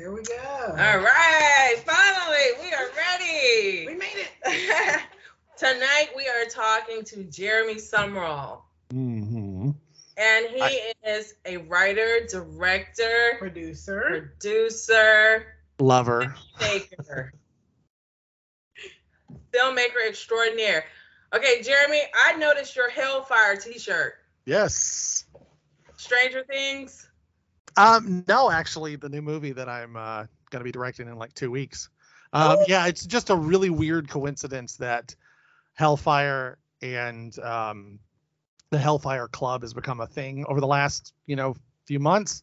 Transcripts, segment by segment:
Here we go. All right, finally, we are ready. We made it. Tonight we are talking to Jeremy Sumrall, hmm and he I- is a writer, director, Producer. producer, Lover. filmmaker, filmmaker extraordinaire. Okay, Jeremy, I noticed your Hellfire T-shirt. Yes. Stranger Things. Um, no, actually, the new movie that I'm uh, going to be directing in like two weeks. Um, Oh. Yeah, it's just a really weird coincidence that Hellfire and um, the Hellfire Club has become a thing over the last, you know, few months.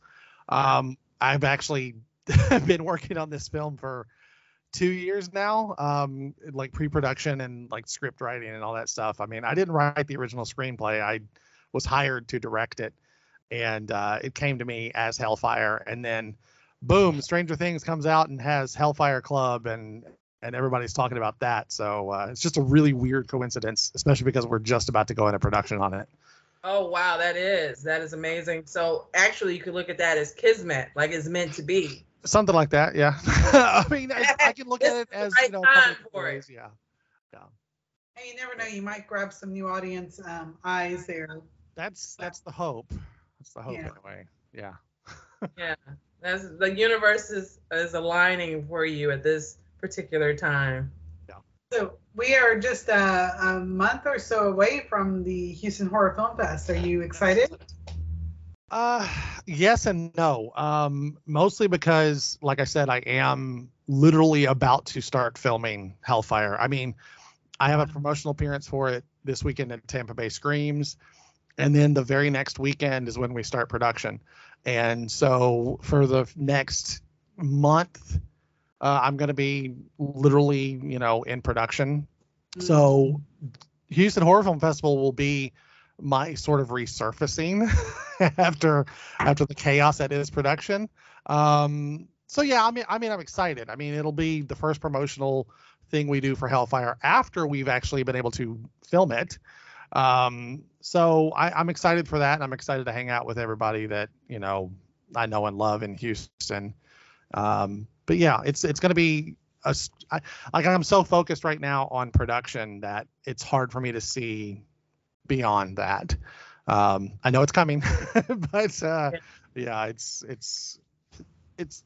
Um, I've actually been working on this film for two years now, um, like pre-production and like script writing and all that stuff. I mean, I didn't write the original screenplay. I was hired to direct it, and uh, it came to me as Hellfire, and then boom, Stranger Things comes out and has Hellfire Club, and and everybody's talking about that. So uh, it's just a really weird coincidence, especially because we're just about to go into production on it. Oh wow, that is that is amazing. So actually, you could look at that as kismet, like it's meant to be. Something like that, yeah. I mean, I, I can look at it as right you know, a time for it. ways, yeah. Hey, you never know. You might grab some new audience um, eyes there. That's that's the hope. That's the hope Yeah. anyway. Yeah. Yeah, that's the universe is is aligning for you at this particular time. Yeah. So we are just uh, a month or so away from the Houston Horror Film Fest. Are you excited? Uh yes and no. Um mostly because like I said I am literally about to start filming Hellfire. I mean, I have a promotional appearance for it this weekend at Tampa Bay Screams and then the very next weekend is when we start production. And so for the next month uh, I'm going to be literally, you know, in production. So Houston Horror Film Festival will be my sort of resurfacing after after the chaos that is production. Um, so yeah, I mean, I mean, I'm excited. I mean, it'll be the first promotional thing we do for Hellfire after we've actually been able to film it. Um, so I, I'm excited for that, and I'm excited to hang out with everybody that you know I know and love in Houston. Um, but yeah, it's it's going to be a, I, like I'm so focused right now on production that it's hard for me to see beyond that. Um, I know it's coming, but uh, yeah, it's it's it's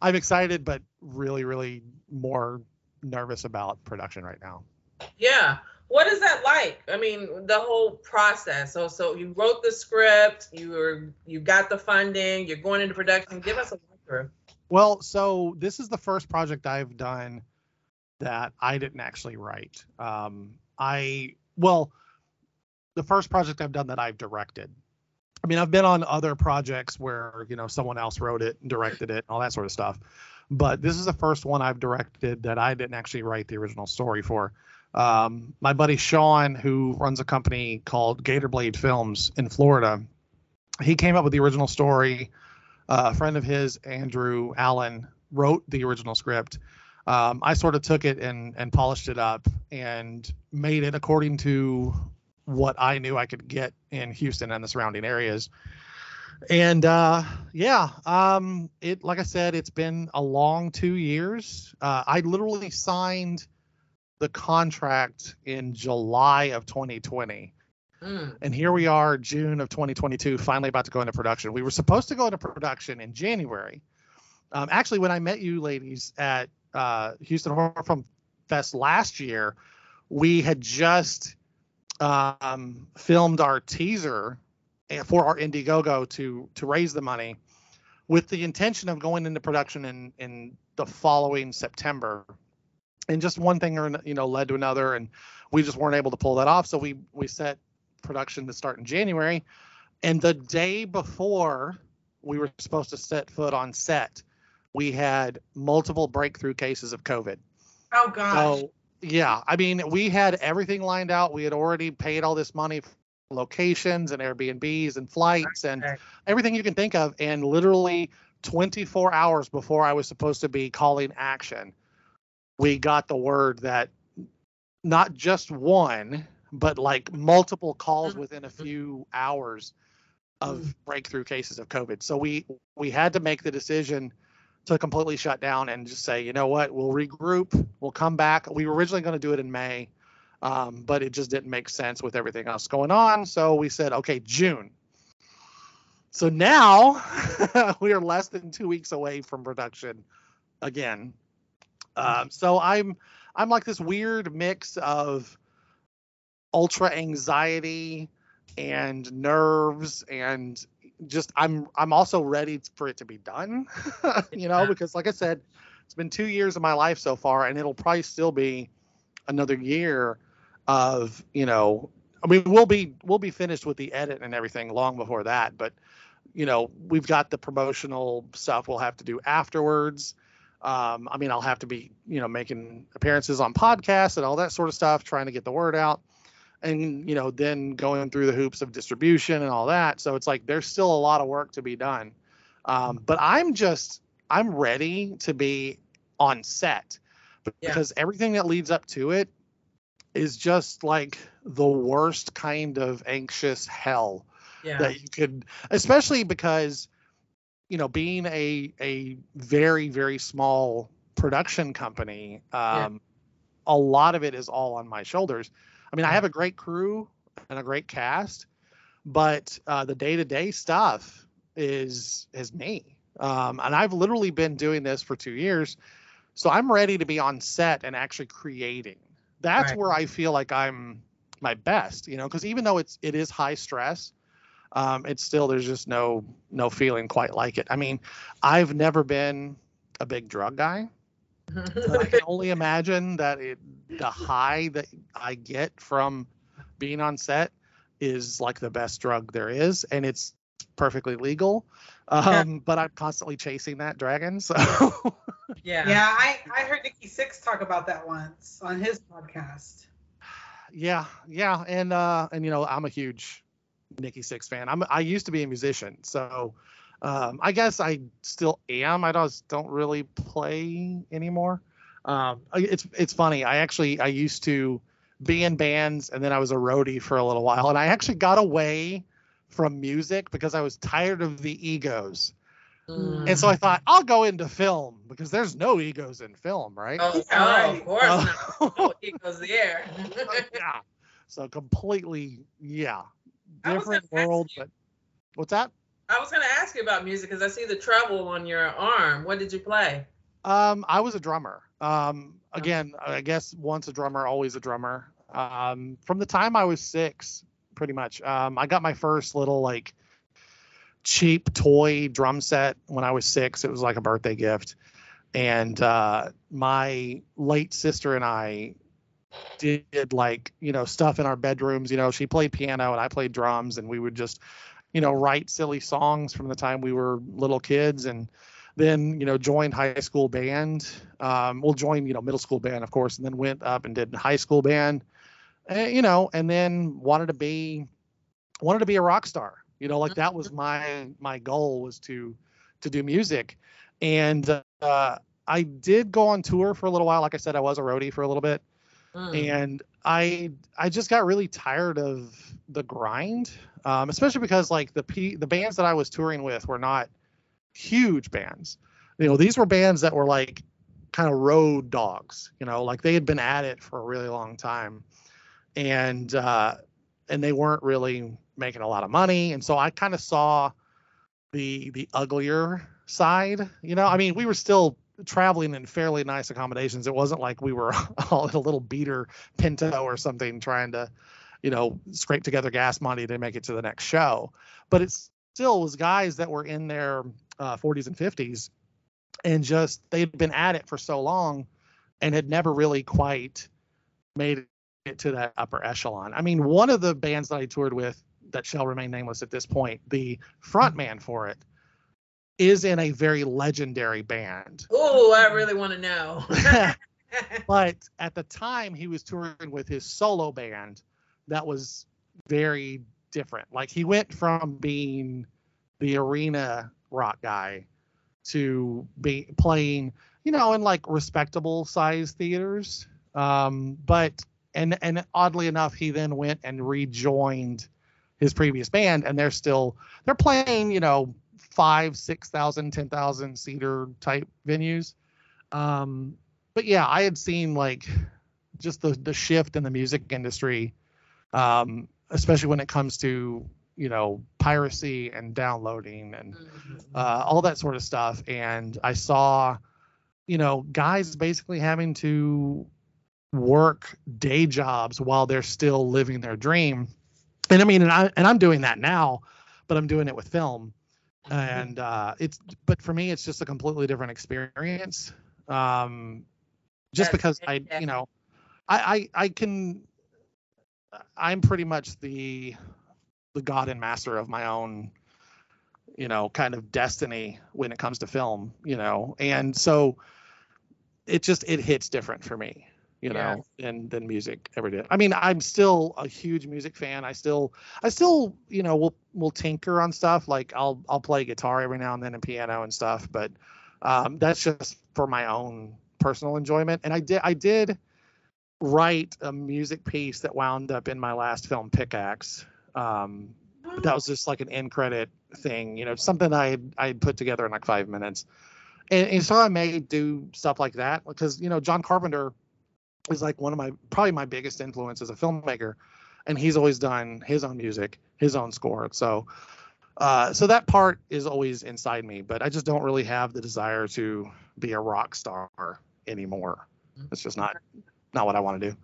I'm excited, but really, really more nervous about production right now. Yeah. What is that like? I mean, the whole process. So, so you wrote the script, you were, you got the funding, you're going into production. Give us a walkthrough. Well, so this is the first project I've done that I didn't actually write. Um, I well, the first project I've done that I've directed. I mean, I've been on other projects where you know someone else wrote it, and directed it, all that sort of stuff. But this is the first one I've directed that I didn't actually write the original story for. Um, my buddy Sean, who runs a company called Gatorblade Films in Florida, he came up with the original story uh, a friend of his, Andrew Allen, wrote the original script. Um, I sort of took it and and polished it up and made it according to what I knew I could get in Houston and the surrounding areas. And uh, yeah, um, it like I said, it's been a long two years. Uh, I literally signed the contract in July of 2020 Mm. and here we are june of 2022 finally about to go into production. We were supposed to go into production in january. Um, actually when i met you ladies at uh, houston horror film fest last year we had just um, filmed our teaser eh, for our indiegogo to to raise the money with the intention of going into production in in the following september and just one thing or you know led to another and we just weren't able to pull that off so we we set production to start in January. And the day before we were supposed to set foot on set, we had multiple breakthrough cases of COVID. Oh gosh. So, yeah, I mean, we had everything lined out. We had already paid all this money for locations and Airbnbs and flights and everything you can think of. And literally 24 hours before I was supposed to be calling action, we got the word that not just one, but like multiple calls Mhm. within a few hours of Mm. breakthrough cases of COVID. So we we had to make the decision to completely shut down and just say, you know what, we'll regroup, we'll come back. We were originally going to do it in May, um, but it just didn't make sense with everything else going on. So we said, okay, June. So now we are less than two weeks away from production again. Um, so I'm I'm like this weird mix of ultra anxiety and nerves and just I'm I'm also ready for it to be done. you know, because like I said, it's been two years of my life so far, and it'll probably still be another year of you know. I mean, we'll be we'll be finished with the edit and everything long before that, but you know, we've got the promotional stuff we'll have to do afterwards. Um, I mean, I'll have to be, you know, making appearances on podcasts and all that sort of stuff, trying to get the word out and you know then going through the hoops of distribution and all that so it's like there's still a lot of work to be done um, but i'm just i'm ready to be on set because yeah. everything that leads up to it is just like the worst kind of anxious hell yeah. that you could especially because you know being a a very very small production company um, yeah. a lot of it is all on my shoulders I mean, I have a great crew and a great cast, but uh, the day to day stuff is is me. Um, and I've literally been doing this for two years, so I'm ready to be on set and actually creating. That's right. where I feel like I'm my best, you know, because even though it's it is high stress, um, it's still there's just no no feeling quite like it. I mean, I've never been a big drug guy. I can only imagine that it, the high that I get from being on set is like the best drug there is, and it's perfectly legal. Um, but I'm constantly chasing that dragon. So yeah, yeah. I I heard Nikki Sixx talk about that once on his podcast. Yeah, yeah, and uh, and you know I'm a huge Nikki Sixx fan. I'm I used to be a musician, so um, I guess I still am. I just don't really play anymore. Um, it's it's funny. I actually I used to be in bands and then I was a roadie for a little while, and I actually got away from music because I was tired of the egos. Mm. And so I thought I'll go into film because there's no egos in film, right? Oh, oh of course uh, not. No egos there. yeah. So completely, yeah, different world. But what's that? I was going to ask you about music because I see the treble on your arm. What did you play? Um, I was a drummer. Um, again, I guess once a drummer, always a drummer. Um, from the time I was six, pretty much. Um, I got my first little like cheap toy drum set when I was six. It was like a birthday gift, and uh, my late sister and I did like you know stuff in our bedrooms. You know, she played piano and I played drums, and we would just you know, write silly songs from the time we were little kids and then, you know, joined high school band. Um, we'll join, you know, middle school band, of course, and then went up and did high school band, and, eh, you know, and then wanted to be, wanted to be a rock star. You know, like that was mm-hmm. my, my goal was to, to do music. And, uh, I did go on tour for a little while. Like I said, I was a roadie for a little bit. Mm. And I I just got really tired of the grind, um, especially because like the P, the bands that I was touring with were not huge bands. You know, these were bands that were like kind of road dogs. You know, like they had been at it for a really long time, and uh, and they weren't really making a lot of money. And so I kind of saw the the uglier side. You know, I mean, we were still traveling in fairly nice accommodations. It wasn't like we were all in a little beater Pinto or something trying to, you know, scrape together gas money to make it to the next show. But it still was guys that were in their uh, 40s and 50s and just they'd been at it for so long and had never really quite made it to that upper echelon. I mean, one of the bands that I toured with that shall remain nameless at this point, the frontman for it is in a very legendary band. Oh, I really want to know. but at the time, he was touring with his solo band that was very different. Like he went from being the arena rock guy to be playing, you know, in like respectable size theaters. Um, but and and oddly enough, he then went and rejoined his previous band, and they're still they're playing, you know, five, six thousand, ten thousand seater type venues. Um, but yeah, I had seen like just the the shift in the music industry, um, especially when it comes to you know piracy and downloading and Mhm. uh, all that sort of stuff. And I saw, you know, guys basically having to work day jobs while they're still living their dream. And I mean, and I and I'm doing that now, but I'm doing it with film. And uh, it's, but for me, it's just a completely different experience. Um, just because I, you know, I, I, I can, I'm pretty much the, the god and master of my own you know kind of destiny when it comes to film you know and so it just it hits different for me you know than than music ever did. I mean i'm still a huge music fan. I still i still you know will will tinker on stuff. Like i'll i'll play guitar every now and then and piano and stuff but um that's just for my own personal enjoyment. And i did i did write a music piece that wound up in my last film pickaxe. Um but that was just like an end credit thing, you know, something I had I had put together in like five minutes. And, and so I may do stuff like that because you know John Carpenter is like one of my probably my biggest influence as a filmmaker, and he's always done his own music, his own score. So, uh, so that part is always inside me, but I just don't really have the desire to be a rock star anymore. It's just not not what I want to do.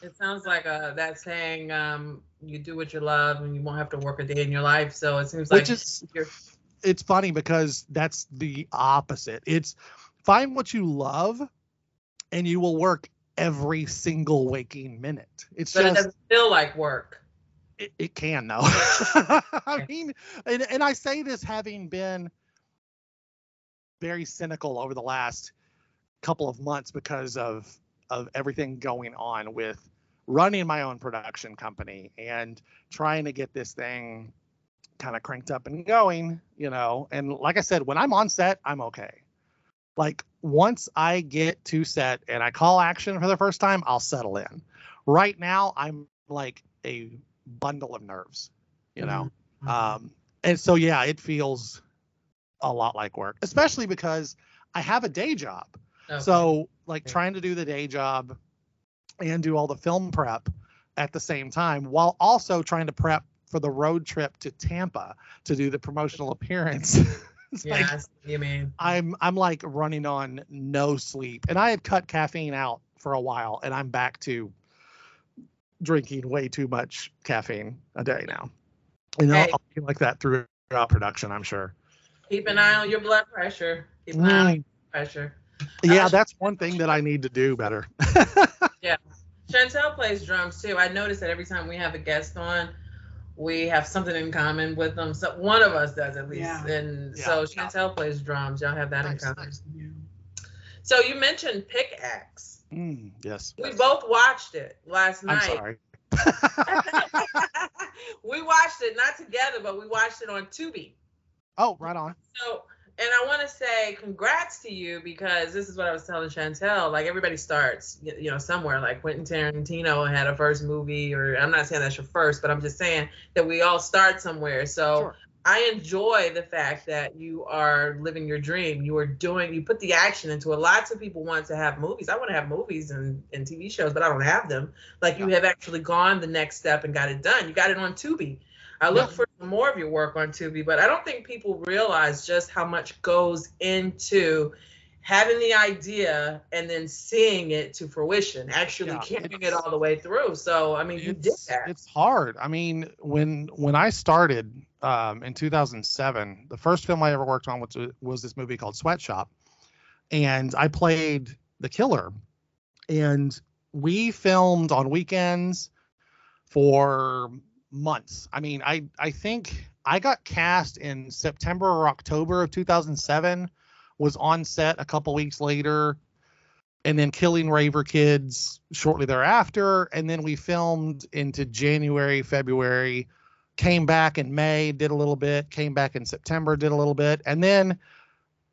It sounds like uh, that saying, um, you do what you love and you won't have to work a day in your life. So it seems like Which is it's funny because that's the opposite. It's find what you love and you will work every single waking minute. It's but it doesn't feel like work. it, it can though. I mean, and, and I say this having been very cynical over the last couple of months because of of everything going on with running my own production company and trying to get this thing kind of cranked up and going, you know. And like I said, when I'm on set, I'm okay. Like once I get to set and I call action for the first time, I'll settle in. Right now, I'm like a bundle of nerves, you know. Um, and so yeah, it feels a lot like work, especially because I have a day job. Okay. So like Yeah. trying to do the day job and do all the film prep at the same time while also trying to prep for the road trip to Tampa to do the promotional appearance. Like you mean I'm I'm like running on no sleep. And I had cut caffeine out for a while and I'm back to drinking way too much caffeine a day now. You I'll, I'll be like that throughout production, I'm sure. Keep an eye on your blood pressure. Keep an eye on Mm, your pressure. yeah, Uh, that's one thing that I need to do better. Yeah. Chantel plays drums too. I notice that every time we have a guest on, we have something in common with them. So one of us does at least. Yeah. And Yeah, so yeah. Chantel plays drums. Y'all have that Nice, in common. nice. So you mentioned Pickaxe. Mm, yes. We both watched it last night. I'm night. sorry. we watched it not together, but we watched it on Tubi. oh, right on. So, and I want to say congrats to you because this is what I was telling Chantel. Like everybody starts, you know, somewhere. Like Quentin Tarantino had a first movie, or I'm not saying that's your first, but I'm just saying that we all start somewhere. So Sure. I enjoy the fact that you are living your dream. You are doing, you put the action into it. Lots of people want to have movies. I want to have movies and, and TV shows, but I don't have them. Like you have actually gone the next step and got it done. You got it on Tubi. I look Yeah. for more of your work on Tubi, but I don't think people realize just how much goes into having the idea and then seeing it to fruition, actually Yeah, carrying it all the way through. So, I mean, you did that. it's hard. I mean, when when I started um, in 2007, the first film I ever worked on was was this movie called Sweatshop, and I played the killer, and we filmed on weekends for months. I mean, I I think I got cast in September or October of 2007, was on set a couple weeks later, and then Killing Raver Kids shortly thereafter, and then we filmed into January, February, came back in May, did a little bit, came back in September, did a little bit, and then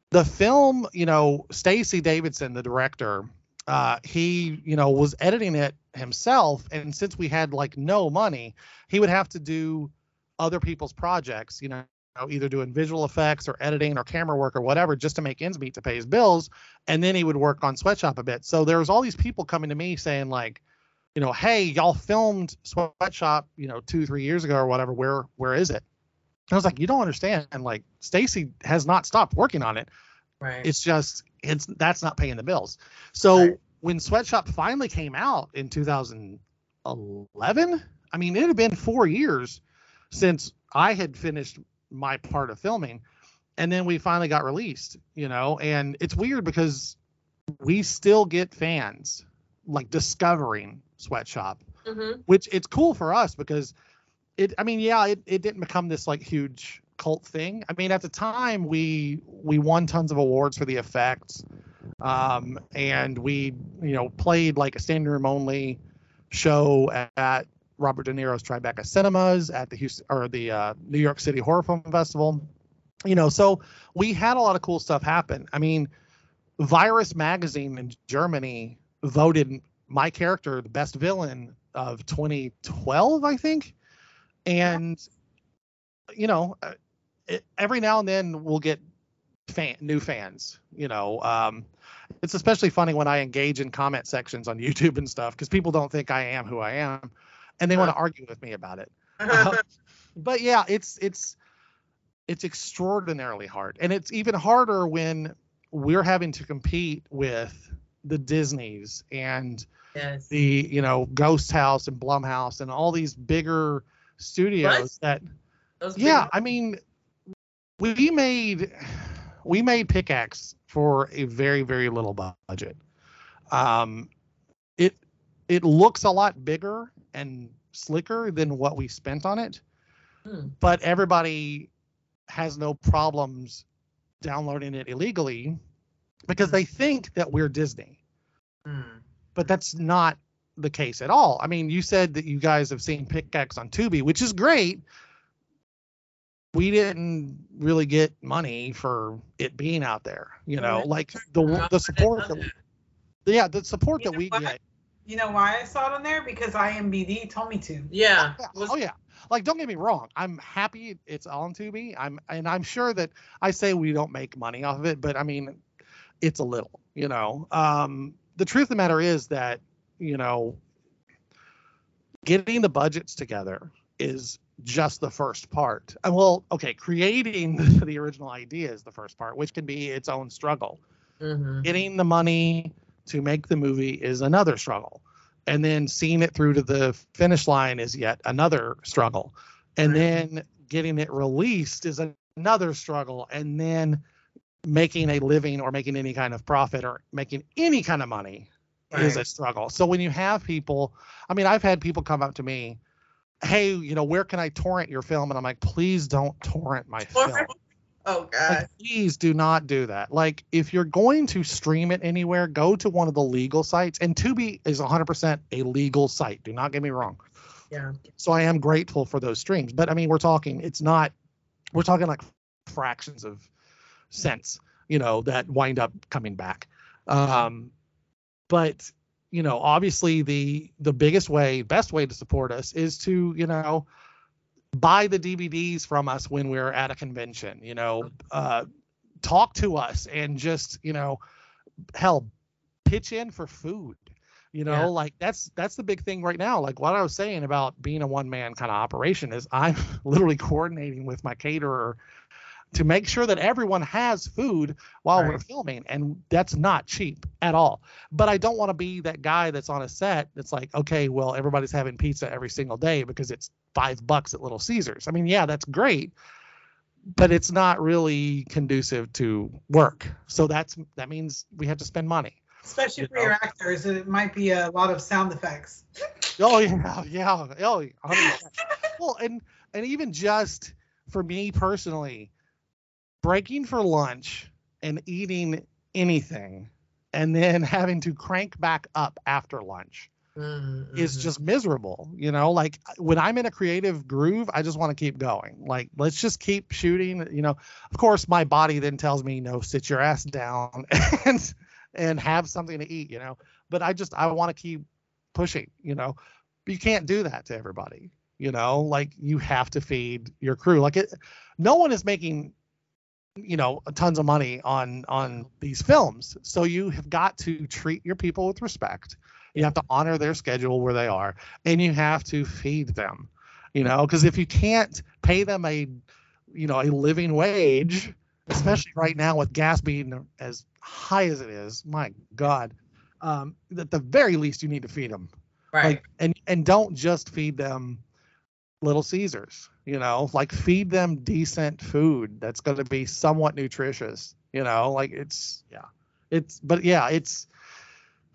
the film, you know, Stacy Davidson, the director, uh, he, you know, was editing it himself, and since we had like no money, he would have to do other people's projects, you know, either doing visual effects or editing or camera work or whatever just to make ends meet to pay his bills. And then he would work on Sweatshop a bit. So there was all these people coming to me saying like, you know, hey, y'all filmed Sweatshop, you know, two, three years ago or whatever. Where where is it? I was like, you don't understand. And like Stacy has not stopped working on it. Right. It's just it's that's not paying the bills. So Right. when Sweatshop finally came out in 2011, I mean, it had been four years since I had finished my part of filming, and then we finally got released. You know, and it's weird because we still get fans like discovering Sweatshop mm-hmm. which it's cool for us because it i mean yeah it, it didn't become this like huge cult thing. I mean at the time we we won tons of awards for the effects um and we you know played like a standing room only show at robert de niro's tribeca cinemas at the houston or the uh, new york city horror film festival. You know so we had a lot of cool stuff happen. I mean virus magazine in germany voted my character the best villain of 2012 i think. And you know uh, it, every now and then we'll get fan, new fans you know um, it's especially funny when i engage in comment sections on youtube and stuff because people don't think i am who i am and they want to argue with me about it Uh, but yeah it's it's it's extraordinarily hard and it's even harder when we're having to compete with the disneys and yes. the you know ghost house and blumhouse and all these bigger studios What? that Those yeah big- i mean we made we made pickaxe for a very very little budget um it it looks a lot bigger and slicker than what we spent on it Hmm. but everybody has no problems downloading it illegally because they think that we're disney Hmm. but that's not the case at all. I mean, you said that you guys have seen Pickaxe on Tubi, which is great. We didn't really get money for it being out there, you know, Right. like the the support that yeah, the support You that we what? get. You know why I saw it on there? Because IMBD told me to. Yeah. Yeah, Was- oh yeah. Like don't get me wrong, I'm happy it's on Tubi. I'm and I'm sure that I say we don't make money off of it, but I mean it's a little, you know. Um the truth of the matter is that, you know, getting the budgets together is just the first part. And well, okay, creating the original idea is the first part, which can be its own struggle Mhm. getting the money to make the movie is another struggle and then seeing it through to the finish line is yet another struggle and Right. then getting it released is another struggle and then making a living or making any kind of profit or making any kind of money is a struggle so when you have people i mean i've had people come up to me hey you know where can i torrent your film and i'm like please don't torrent my film Oh God. like, please do not do that. Like, if you're going to stream it anywhere, go to one of the legal sites. And Tubi is 100% a legal site. Do not get me wrong. Yeah. So I am grateful for those streams. But I mean, we're talking, it's not, we're talking like fractions of cents, you know, that wind up coming back. Um, but you know, obviously the the biggest way, best way to support us is to, you know, buy the DVDs from us when we're at a convention, you know, uh, talk to us and just, you know, hell, pitch in for food. You know, Yeah. like that's that's the big thing right now. Like what I was saying about being a one man kind of operation is I'm literally coordinating with my caterer to make sure that everyone has food while we're filming and that's not cheap at all. But i don't want to be that guy that's on a set that's like okay well everybody's having pizza every single day because it's five bucks at little caesars. I mean yeah that's great but it's not really conducive to work. So that's that means we have to spend money. Especially You for your actors, it might be a lot of sound effects. Oh yeah, yeah, oh, 100%. well, and and even just for me personally, breaking for lunch and eating anything, and then having to crank back up after lunch Mhm, is just miserable. You know, like when I'm in a creative groove, I just want to keep going. Like let's just keep shooting. You know, of course, my body then tells me, no, sit your ass down and and have something to eat. You know, but I just I want to keep pushing. You know, but you can't do that to everybody. You know, like you have to feed your crew. Like it, no one is making, you know, tons of money on on these films. So you have got to treat your people with respect. You have to honor their schedule where they are, and you have to feed them. You know, because if you can't pay them a, you know, a living wage, especially right now with gas being as high as it is, my God, um, at the very least you need to feed them. Right. Like, and and don't just feed them Little Caesars. You know, like feed them decent food that's going to be somewhat nutritious. You know, like it's yeah, it's but yeah, it's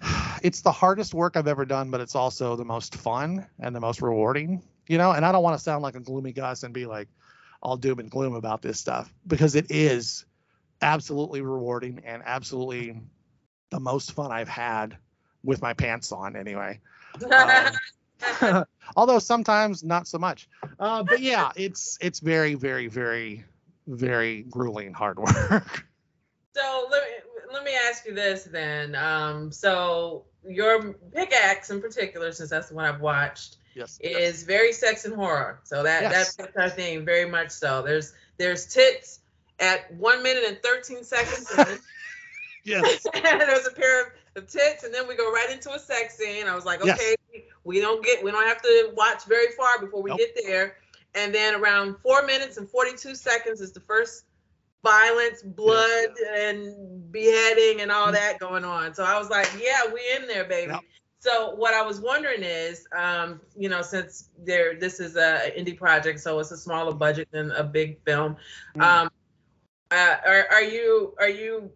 it's the hardest work I've ever done, but it's also the most fun and the most rewarding. You know, and I don't want to sound like a gloomy Gus and be like all doom and gloom about this stuff because it is absolutely rewarding and absolutely the most fun I've had with my pants on anyway. Um, although sometimes not so much. Uh, but yeah, it's it's very very very very grueling hard work. So let me let me ask you this then. Um, so your pickaxe in particular, since that's the one I've watched, yes. is very sex and horror. So that Yes. that's our thing, very much so. There's there's tits at one minute and thirteen seconds. and Yes. there's a pair of, of tits, and then we go right into a sex scene. I was like, Yes. We don't get we don't have to watch very far before we Nope. get there. And then around four minutes and forty two seconds is the first violence, blood, and beheading and all that going on. So I was like, yeah, we in there, baby. Yep. So what I was wondering is, um, you know, since there this is a indie project, so it's a smaller budget than a big film. Mm. Um, uh, are, are you are you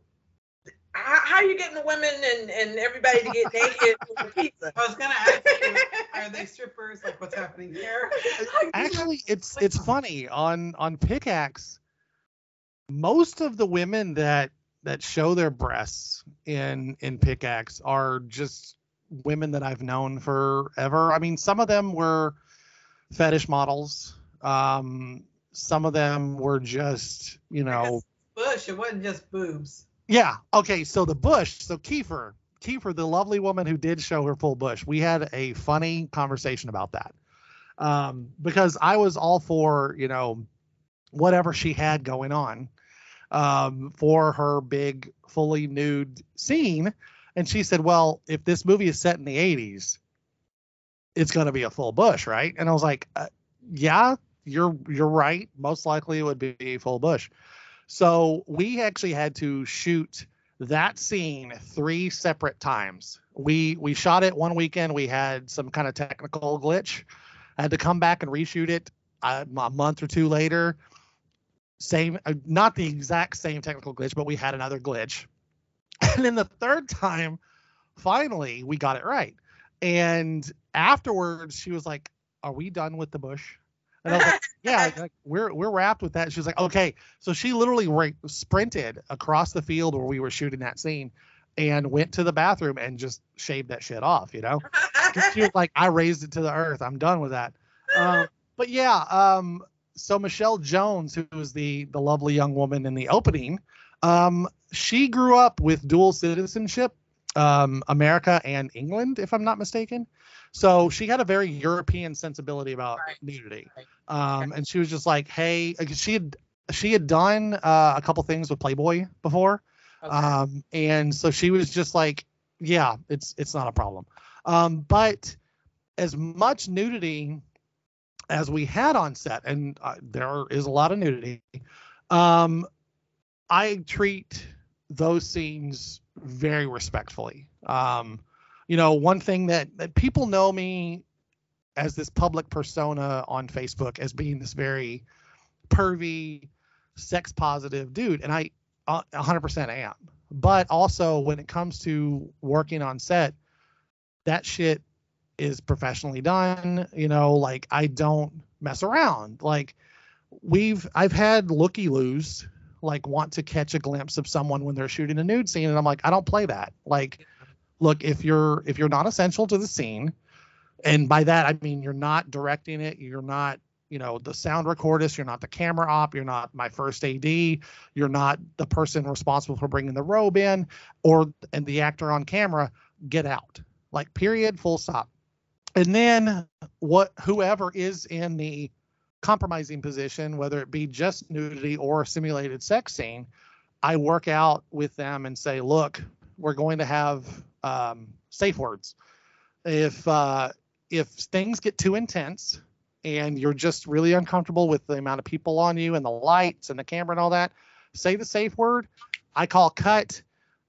how, how are you getting the women and, and everybody to get naked for pizza? I was gonna ask you, are they strippers? Like what's happening here? Actually, it's it's funny on on pickaxe. Most of the women that that show their breasts in in pickaxe are just women that I've known forever. I mean, some of them were fetish models. Um, some of them were just, you know, Bush, it wasn't just boobs. Yeah. Okay. So the bush. So Kiefer, Kiefer, the lovely woman who did show her full bush. We had a funny conversation about that. Um, because I was all for, you know, whatever she had going on um, for her big, fully nude scene. And she said, well, if this movie is set in the 80s, it's going to be a full bush, right? And I was like, uh, yeah, you're you're right. Most likely it would be a full bush. So we actually had to shoot that scene three separate times. We we shot it one weekend. We had some kind of technical glitch. I had to come back and reshoot it uh, a month or two later. Same, uh, not the exact same technical glitch, but we had another glitch. And then the third time, finally, we got it right. And afterwards, she was like, "Are we done with the bush?" And I was like, "Yeah, like, we're we're wrapped with that." She was like, "Okay." So she literally ra- sprinted across the field where we were shooting that scene, and went to the bathroom and just shaved that shit off. You know, she was like, "I raised it to the earth. I'm done with that." Um, but yeah, um, so Michelle Jones, who was the the lovely young woman in the opening, um, she grew up with dual citizenship, um, America and England, if I'm not mistaken. So she had a very European sensibility about Right. nudity, Right. um, and she was just like, "Hey," she had she had done uh, a couple things with Playboy before, Okay. um, and so she was just like, "Yeah, it's it's not a problem." Um, but as much nudity as we had on set, and uh, there is a lot of nudity, um, I treat those scenes very respectfully. Um, you know, one thing that, that people know me as this public persona on Facebook as being this very pervy, sex positive dude, and I uh, 100% am. But also, when it comes to working on set, that shit is professionally done. You know, like I don't mess around. Like we've, I've had looky loos like want to catch a glimpse of someone when they're shooting a nude scene, and I'm like, I don't play that. Like, look, if you're if you're not essential to the scene, and by that I mean you're not directing it, you're not you know the sound recordist you're not the camera op you're not my first ad you're not the person responsible for bringing the robe in or and the actor on camera get out like period full stop and then what whoever is in the compromising position, whether it be just nudity or a simulated sex scene, I work out with them and say, look, we're going to have um, safe words. If uh, if things get too intense and you're just really uncomfortable with the amount of people on you and the lights and the camera and all that, say the safe word. I call cut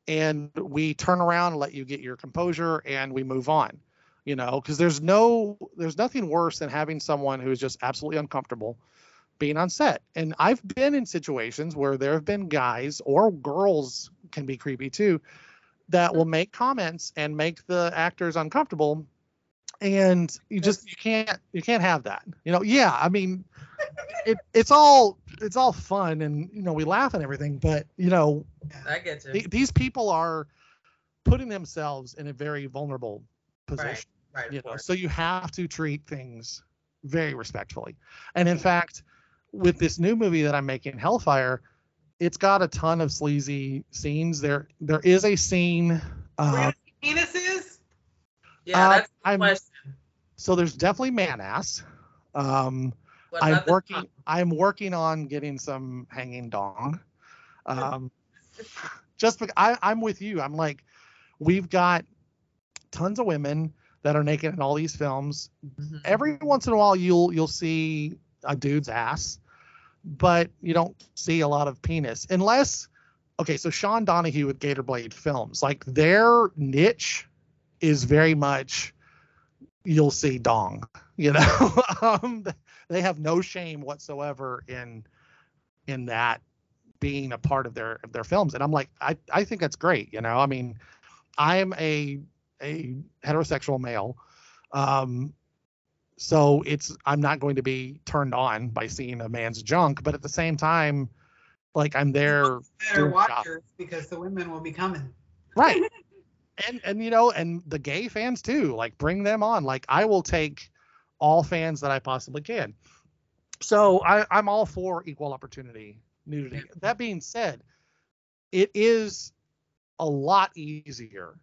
and we turn around and let you get your composure and we move on you know because there's no there's nothing worse than having someone who is just absolutely uncomfortable being on set. And i've been in situations where there have been guys or girls can be creepy too that will make comments and make the actors uncomfortable. And you just you can't you can't have that you know? Yeah i mean it, it's all it's all fun and you know we laugh and everything but you know I get you. th- these people are putting themselves in a very vulnerable position right. you know course. so you have to treat things very respectfully and in fact with this new movie that i'm making hellfire it's got a ton of sleazy scenes there there is a scene uh, penises. yeah, uh, that's the I'm- question. so there's definitely man ass um i'm working i'm working on getting some hanging dong um just because I, i'm with you i'm like we've got tons of women that are naked in all these films. Mhm. every once in a while you'll you'll see a dude's ass but you don't see a lot of penis unless okay so sean donahue with gator blade films like their niche is very much you'll see dong you know? Um, they have no shame whatsoever in in that being a part of their of their films. And i'm like i i think that's great you know? I mean i'm a a heterosexual male. Um so it's i'm not going to be turned on by seeing a man's junk but at the same time like i'm there Better Doing watch job. her because the women will be coming. right. And and you know and the gay fans too like bring them on. Like i will take all fans that i possibly can. So i i'm all for equal opportunity nudity. That being said it is a lot easier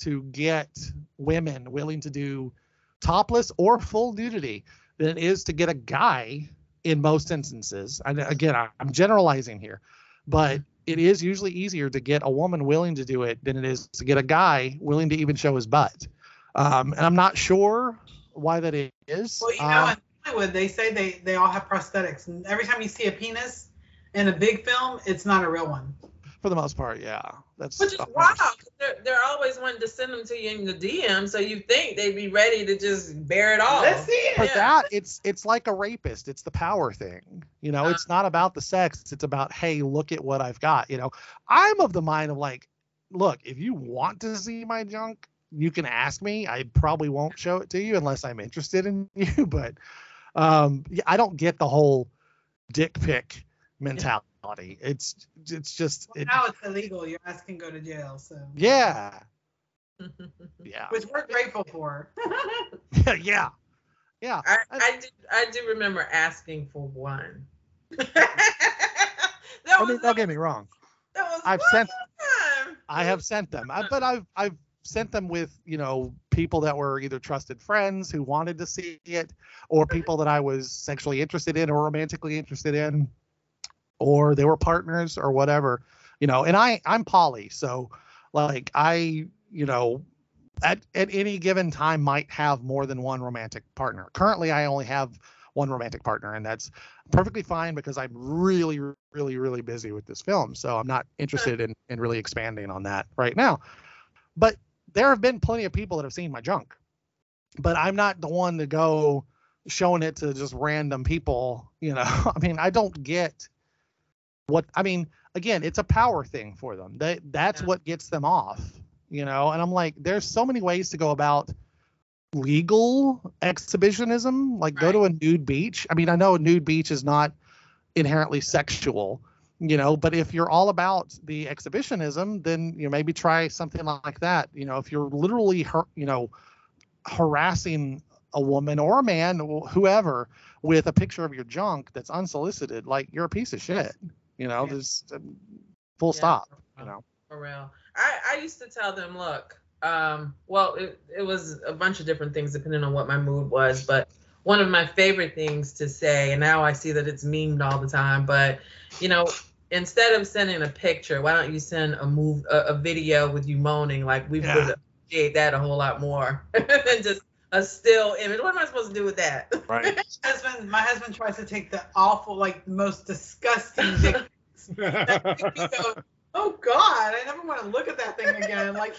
to get women willing to do topless or full nudity than it is to get a guy in most instances and again I- i'm generalizing here but it is usually easier to get a woman willing to do it than it is to get a guy willing to even show his butt. Um, and I'm not sure why that is. Well, you know, Um, in Hollywood, they say they they all have prosthetics, and every time you see a penis in a big film, it's not a real one. For the most part, yeah. That's Which is wild. 'cause They're, they're always wanting to send them to you in the DM, so you think they'd be ready to just bear it all. Let's see it. For Yeah. that, it's it's like a rapist. It's the power thing. You know, Uh. it's not about the sex. It's about hey, look at what I've got. You know, I'm of the mind of like, look, if you want to see my junk, you can ask me. I probably won't show it to you unless I'm interested in you. But um, yeah, I don't get the whole dick pic mentality. It's it's just it, now it's illegal. Your ass can go to jail. So yeah yeah which we're grateful for. yeah yeah. I, I do I do remember asking for one. that I mean, don't get me wrong. that was I've one sent time. I have sent them, I, but I've I've sent them with you know people that were either trusted friends who wanted to see it, or people that I was sexually interested in or romantically interested in, or they were partners or whatever, you know. And I I'm poly, so like I you know at at any given time might have more than one romantic partner. Currently, I only have one romantic partner, and that's perfectly fine because I'm really, really, really busy with this film. So I'm not interested in, in really expanding on that right now. But there have been plenty of people that have seen my junk, but I'm not the one to go showing it to just random people. You know, I mean, I don't get what I mean. Again, it's a power thing for them. They, that's Yeah. what gets them off. You know, and I'm like, there's so many ways to go about legal exhibitionism like go to a nude beach i mean i know a nude beach is not inherently sexual you know but if you're all about the exhibitionism then you know maybe try something like that you know if you're literally har- you know harassing a woman or a man whoever with a picture of your junk that's unsolicited like you're a piece of shit you know Yeah. there's um, full Yeah, stop you know For real. I, I used to tell them, look, Um, well, it, it was a bunch of different things depending on what my mood was, but one of my favorite things to say, and now I see that it's memed all the time, but you know, instead of sending a picture, why don't you send a move a, a video with you moaning? Like we Yeah. would appreciate that a whole lot more than just a still image. What am I supposed to do with that? Right. My husband, my husband tries to take the awful, like most disgusting dick pics. That make me go, oh God, I never want to look at that thing again. Like,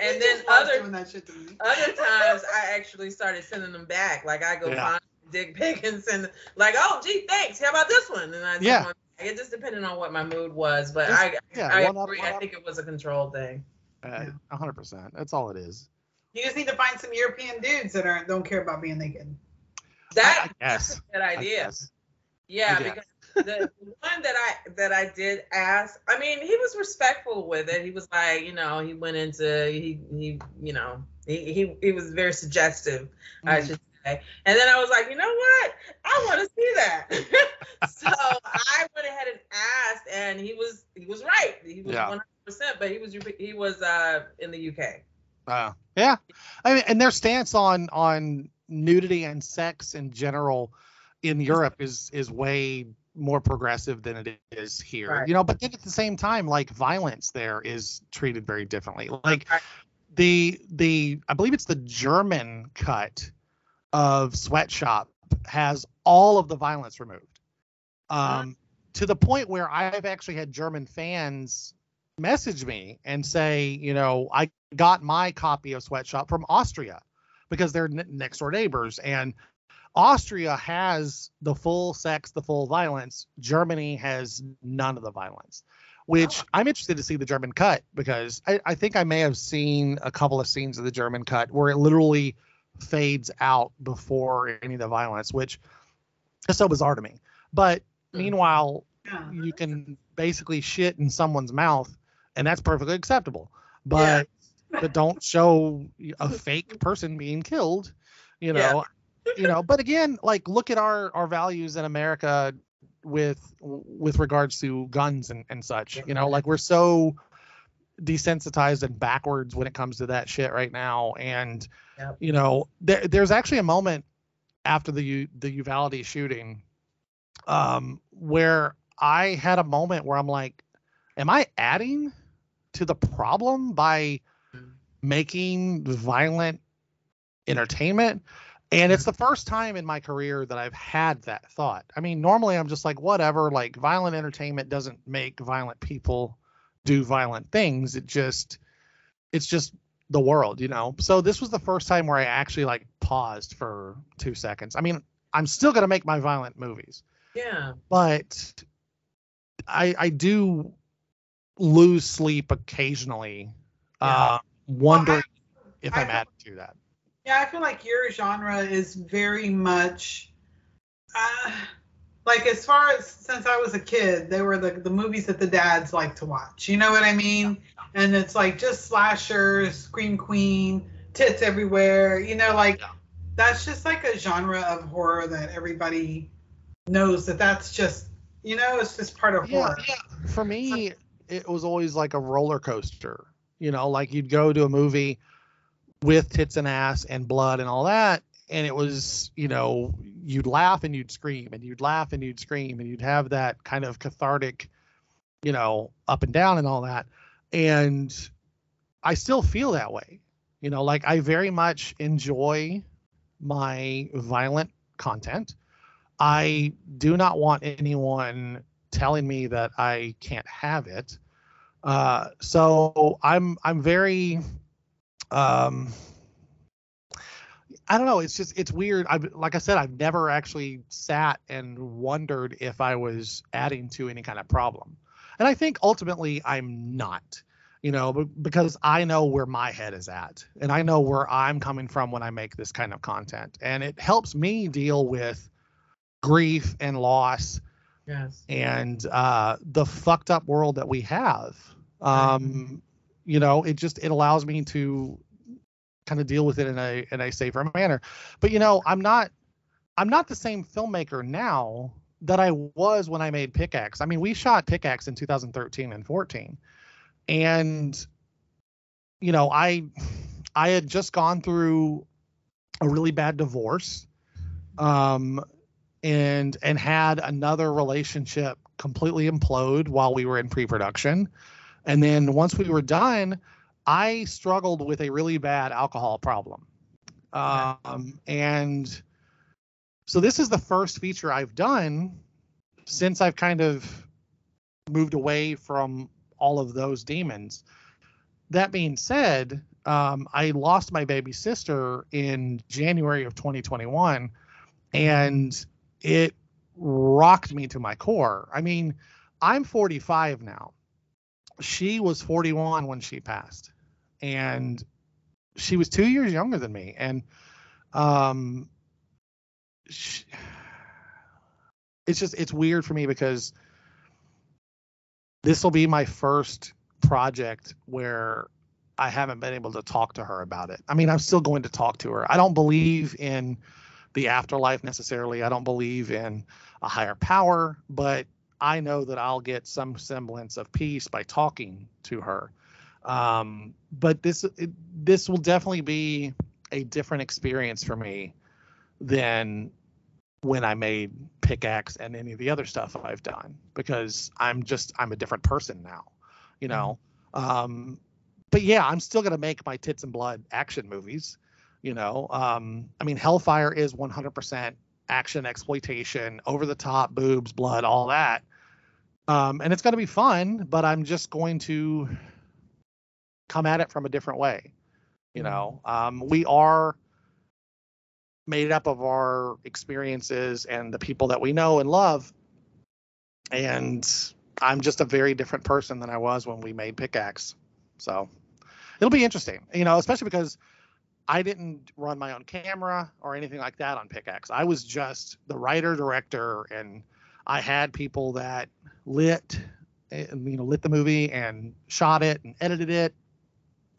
And then other- that shit to me. Other times I actually started sending them back. Like I go Yeah. find dick pic and send like, oh gee, thanks. How about this one? And I Yeah. one. It just depended on what my mood was, but Just- I yeah, I one up, agree. one I up. think it was a control thing. Uh, A hundred percent. That's all it is. You just need to find some European dudes that aren't don't care about being naked. That I guess. good I idea. Yeah, because the one that I that I did ask, I mean, he was respectful with it. He was like, you know, he went into he he you know he he, he was very suggestive, I Mm. should say. And then I was like, you know what? I want to see that. so I went ahead and asked, and he was he was right. He was one hundred percent, but he was he was uh in the UK. Uh, yeah, I mean, and their stance on on nudity and sex in general in Europe is is way more progressive than it is here. Right. You know, but then at the same time, like violence there is treated very differently. Like the the I believe it's the German cut of Sweatshop has all of the violence removed. Um, to the point where I've actually had German fans message me and say, you know, I got my copy of Sweatshop from Austria because they're n- next door neighbors and Austria has the full sex, the full violence. Germany has none of the violence, which Oh. I'm interested to see the German cut because I, I think I may have seen a couple of scenes of the German cut where it literally fades out before any of the violence, which is so bizarre to me. But Hmm. meanwhile, Yeah. you can basically shit in someone's mouth and that's perfectly acceptable but but don't show a fake person being killed you Yeah. know you know but again like look at our our values in america with with regards to guns and, and such you know like we're so desensitized and backwards when it comes to that shit right now and Yep. you know there, there's actually a moment after the the uvalde shooting um where i had a moment where i'm like am i adding to the problem by mm-hmm. making violent entertainment. And it's the first time in my career that i've had that thought. I mean normally i'm just like whatever like violent entertainment doesn't make violent people do violent things. It just it's just the world you know? So this was the first time where i actually like paused for two seconds. I mean i'm still going to make my violent movies. Yeah. but I I do lose sleep occasionally, uh, wondering if I- I'm adding to that. Yeah, I feel like your genre is very much uh, like as far as since I was a kid, they were the the movies that the dads like to watch. You know what I mean? And it's like just slashers, scream queen, tits everywhere. You know, like Yeah. that's just like a genre of horror that everybody knows that that's just you know it's just part of Yeah, horror. for me, it was always like a roller coaster. You know, like you'd go to a movie with tits and ass and blood and all that, and it was, you know, you'd laugh and you'd scream and you'd laugh and you'd scream and you'd have that kind of cathartic, you know, up and down and all that. And I still feel that way. You know, like I very much enjoy my violent content. I do not want anyone telling me that I can't have it. Uh, so I'm I'm very um I don't know. It's just it's weird. I like I said, I've never actually sat and wondered if I was adding to any kind of problem, and I think ultimately I'm not. You know, because I know where my head is at, and I know where I'm coming from when I make this kind of content, and it helps me deal with grief and loss Yes. and uh, the fucked up world that we have. Um, you know, it just it allows me to kind of deal with it in a in a safer manner. But you know, I'm not I'm not the same filmmaker now that I was when I made Pickaxe. I mean, we shot Pickaxe in 2013 and 14, and you know, I I had just gone through a really bad divorce, um, and and had another relationship completely implode while we were in pre-production, and then once we were done, I struggled with a really bad alcohol problem, um, and so this is the first feature I've done since I've kind of moved away from all of those demons. That being said, um, I lost my baby sister in January of 2021, and it rocked me to my core. I mean, I'm 45 now. She was 41 when she passed, and she was two years younger than me. And um, she, it's just it's weird for me because this will be my first project where I haven't been able to talk to her about it. I mean, I'm still going to talk to her. I don't believe in the afterlife necessarily. I don't believe in a higher power, but I know that I'll get some semblance of peace by talking to her. Um, but this it, this will definitely be a different experience for me than when I made pickaxe and any of the other stuff I've done because I'm just I'm a different person now, you know. Um, but yeah, I'm still gonna make my tits and blood action movies, you know. Um, I mean, Hellfire is 100% action exploitation, over the top, boobs, blood, all that. Um, and it's gonna be fun, but I'm just going to come at it from a different way, you know. Um, we are made up of our experiences and the people that we know and love. And I'm just a very different person than I was when we made Pickaxe. So it'll be interesting, you know, especially because I didn't run my own camera or anything like that on Pickaxe. I was just the writer director and I had people that lit you know lit the movie and shot it and edited it,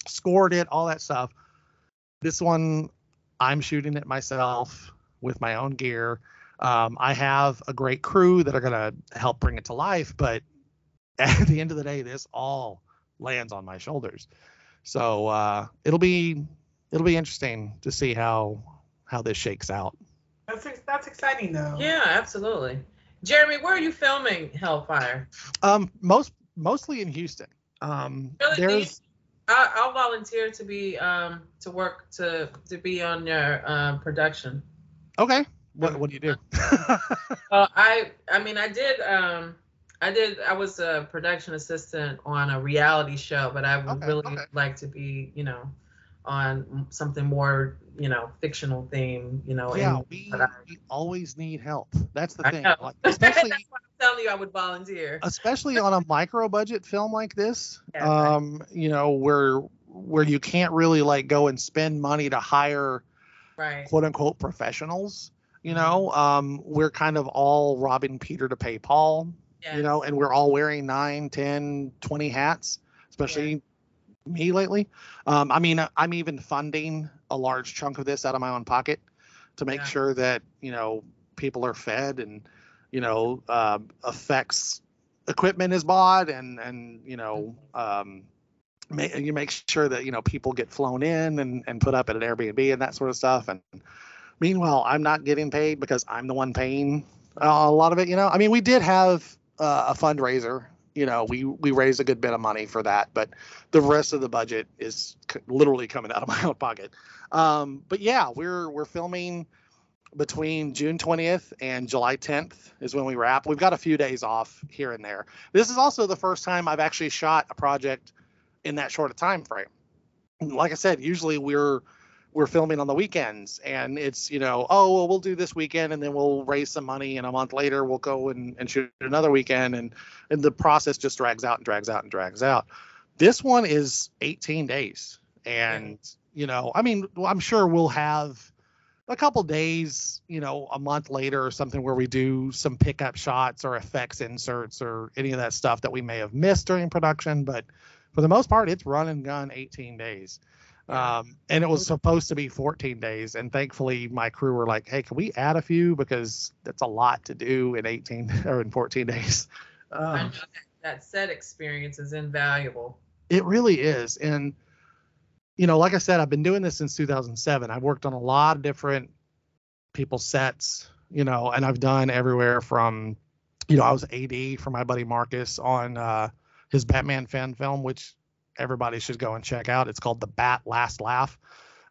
scored it, all that stuff. This one I'm shooting it myself with my own gear. Um, I have a great crew that are going to help bring it to life, but at the end of the day, this all lands on my shoulders. So uh, it'll be it'll be interesting to see how how this shakes out. That's that's exciting though. Yeah, absolutely. Jeremy, where are you filming Hellfire? Um, most mostly in Houston. Um, Really? there's I, I'll volunteer to be um to work to to be on your um production. okay. What what do you do? Uh, I I mean I did um I did I was a production assistant on a reality show, but I would Okay, really okay. like to be you know on something more you know fictional theme you know. yeah, and- we, I- we always need help. That's the thing. Like, especially That's why I'm telling you I would volunteer. especially on a micro budget film like this Yeah, right. um you know where where you can't really like go and spend money to hire Right. quote unquote professionals Mm-hmm. you know um we're kind of all robbing peter to pay paul Yes. you know and we're all wearing 9 10 20 hats especially me lately. Um i mean i'm even funding a large chunk of this out of my own pocket to make Yeah. sure that you know people are fed and you know uh, effects equipment is bought and and you know um ma- you make sure that you know people get flown in and and put up at an airbnb and that sort of stuff. And meanwhile i'm not getting paid because i'm the one paying uh, a lot of it you know? I mean we did have uh, a fundraiser you know we we raised a good bit of money for that but the rest of the budget is c- literally coming out of my own pocket um but yeah we're we're filming between June 20th and July 10th is when we wrap. We've got a few days off here and there. This is also the first time I've actually shot a project in that short a time frame. Like I said, usually we're we're filming on the weekends and it's, you know, oh, well, we'll do this weekend and then we'll raise some money and a month later we'll go and, and shoot another weekend and and the process just drags out and drags out and drags out. This one is 18 days and you know, I mean, I'm sure we'll have a couple days, you know, a month later or something where we do some pickup shots or effects inserts or any of that stuff that we may have missed during production. But for the most part, it's run and gun 18 days. Um, and it was supposed to be 14 days. And thankfully, my crew were like, hey, can we add a few? Because that's a lot to do in 18 or in 14 days. Um, that, that set experience is invaluable. it really is. And you know, like I said, I've been doing this since 2007. I've worked on a lot of different people's sets, you know, and I've done everywhere from, you know, I was AD for my buddy Marcus on uh, his Batman fan film, which everybody should go and check out. It's called The Bat Last Laugh.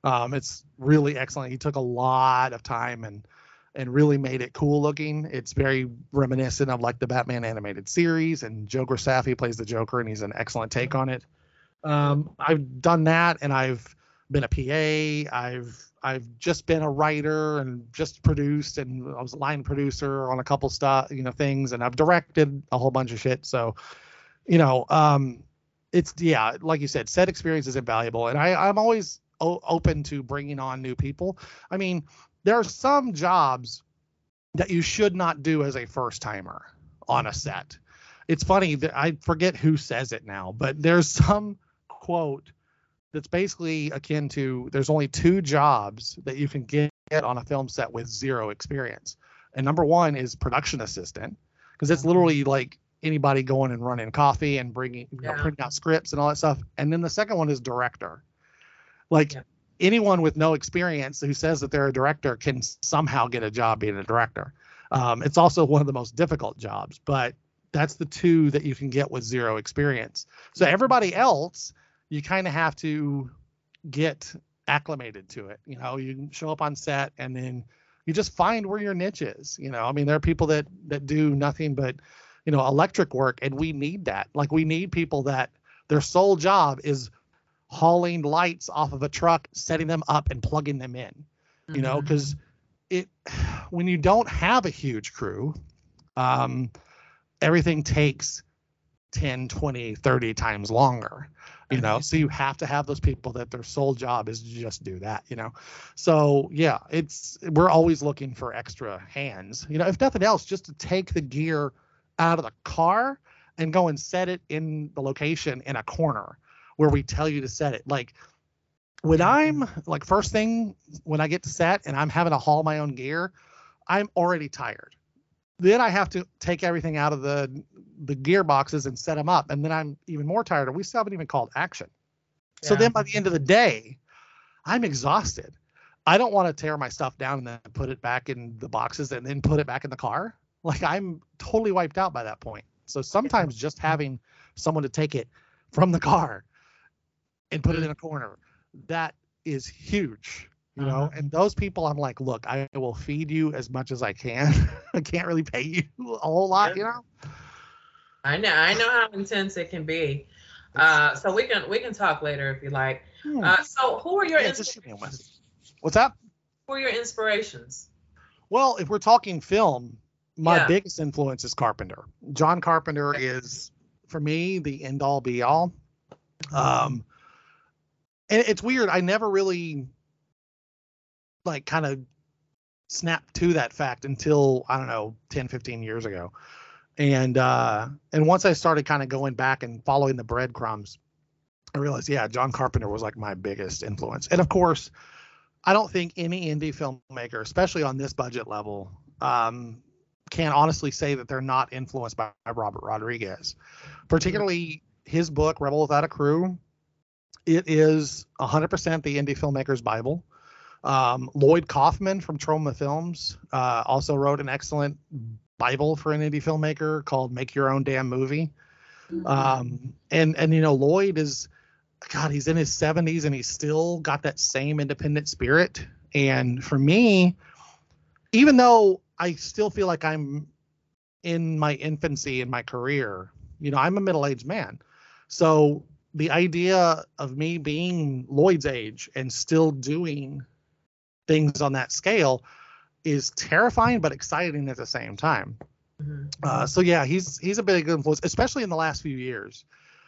Um, it's really excellent. He took a lot of time and and really made it cool looking. It's very reminiscent of like the Batman animated series, and Joe Grassafi plays the Joker, and he's an excellent take on it. Um, I've done that, and I've been a PA. I've I've just been a writer and just produced, and I was a line producer on a couple stuff, you know, things, and I've directed a whole bunch of shit. So, you know, um, it's yeah, like you said, set experience is invaluable, and I I'm always o- open to bringing on new people. I mean, there are some jobs that you should not do as a first timer on a set. It's funny that I forget who says it now, but there's some quote that's basically akin to there's only two jobs that you can get on a film set with zero experience. And number one is production assistant, because it's literally like anybody going and running coffee and bringing, you know, printing out scripts and all that stuff. And then the second one is director. Like Yeah. anyone with no experience who says that they're a director can somehow get a job being a director. Um, it's also one of the most difficult jobs, but that's the two that you can get with zero experience. So everybody else, you kind of have to get acclimated to it. You know, you show up on set and then you just find where your niche is. You know, I mean, there are people that that do nothing but, you know, electric work, and we need that. Like we need people that their sole job is hauling lights off of a truck, setting them up and plugging them in. You know, Mhm. because it when you don't have a huge crew, um, everything takes 10, 20, 30 times longer you know so you have to have those people that their sole job is to just do that you know so yeah it's we're always looking for extra hands you know if nothing else just to take the gear out of the car and go and set it in the location in a corner where we tell you to set it. Like when mm-hmm. i'm like first thing when i get to set and i'm having to haul my own gear i'm already tired. Then i have to take everything out of the the gearboxes and set them up and then i'm even more tired and we still haven't even called action. So then by the end of the day i'm exhausted. I don't want to tear my stuff down and then put it back in the boxes and then put it back in the car like i'm totally wiped out by that point so sometimes just having someone to take it from the car and put it in a corner that is huge you know Uh-huh. and those people i'm like look i will feed you as much as i can i can't really pay you a whole lot you know I know, I know how intense it can be. Uh, so we can we can talk later if you like. Hmm. Uh, so who are your Yeah, ins- just shoot me a message. What's that? who are your inspirations? Well, if we're talking film, my Yeah. biggest influence is Carpenter. John Carpenter is, for me, the end all be all. Um, and it's weird. I never really like kind of snapped to that fact until I don't know 10, 15 years ago. And uh, and once I started kind of going back and following the breadcrumbs, I realized, yeah, John Carpenter was like my biggest influence. And of course, I don't think any indie filmmaker, especially on this budget level, um, can honestly say that they're not influenced by, by Robert Rodriguez. Particularly his book, Rebel Without a Crew. It is 100% the indie filmmaker's Bible. Um, Lloyd Kaufman from Troma Films uh, also wrote an excellent Bible for an indie filmmaker called Make Your Own Damn Movie. Um, and and you know Lloyd is, God, he's in his 70s and he's still got that same independent spirit. And for me, even though I still feel like I'm in my infancy in my career, you know, I'm a middle-aged man. So the idea of me being Lloyd's age and still doing things on that scale is terrifying but exciting at the same time. Mhm. Uh, so yeah, he's he's a big influence, especially in the last few years,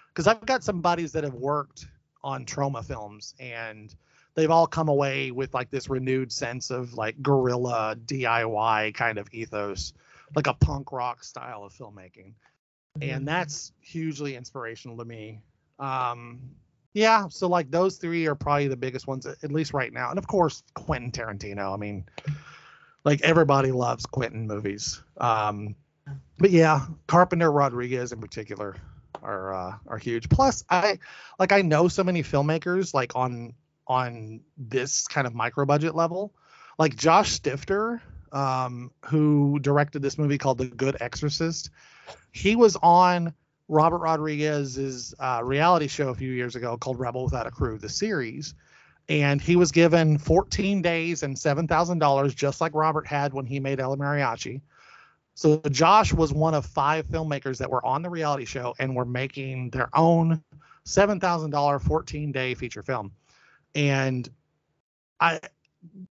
because I've got some buddies that have worked on Troma films, and they've all come away with like this renewed sense of like guerrilla DIY kind of ethos, like a punk rock style of filmmaking, and that's hugely inspirational to me. Um, yeah, so like those three are probably the biggest ones, at least right now, and of course Quentin Tarantino. I mean, like everybody loves Quentin movies. Um, but yeah, Carpenter Rodriguez in particular. are uh, are huge. Plus, I like I know so many filmmakers like on on this kind of micro budget level, like Josh Stifter, um, who directed this movie called The Good Exorcist. He was on Robert Rodriguez's uh, reality show a few years ago called Rebel Without a Crew, the series. And he was given 14 days and $7,000, just like Robert had when he made El Mariachi. So Josh was one of five filmmakers that were on the reality show and were making their own $7,000 14 day feature film. And I,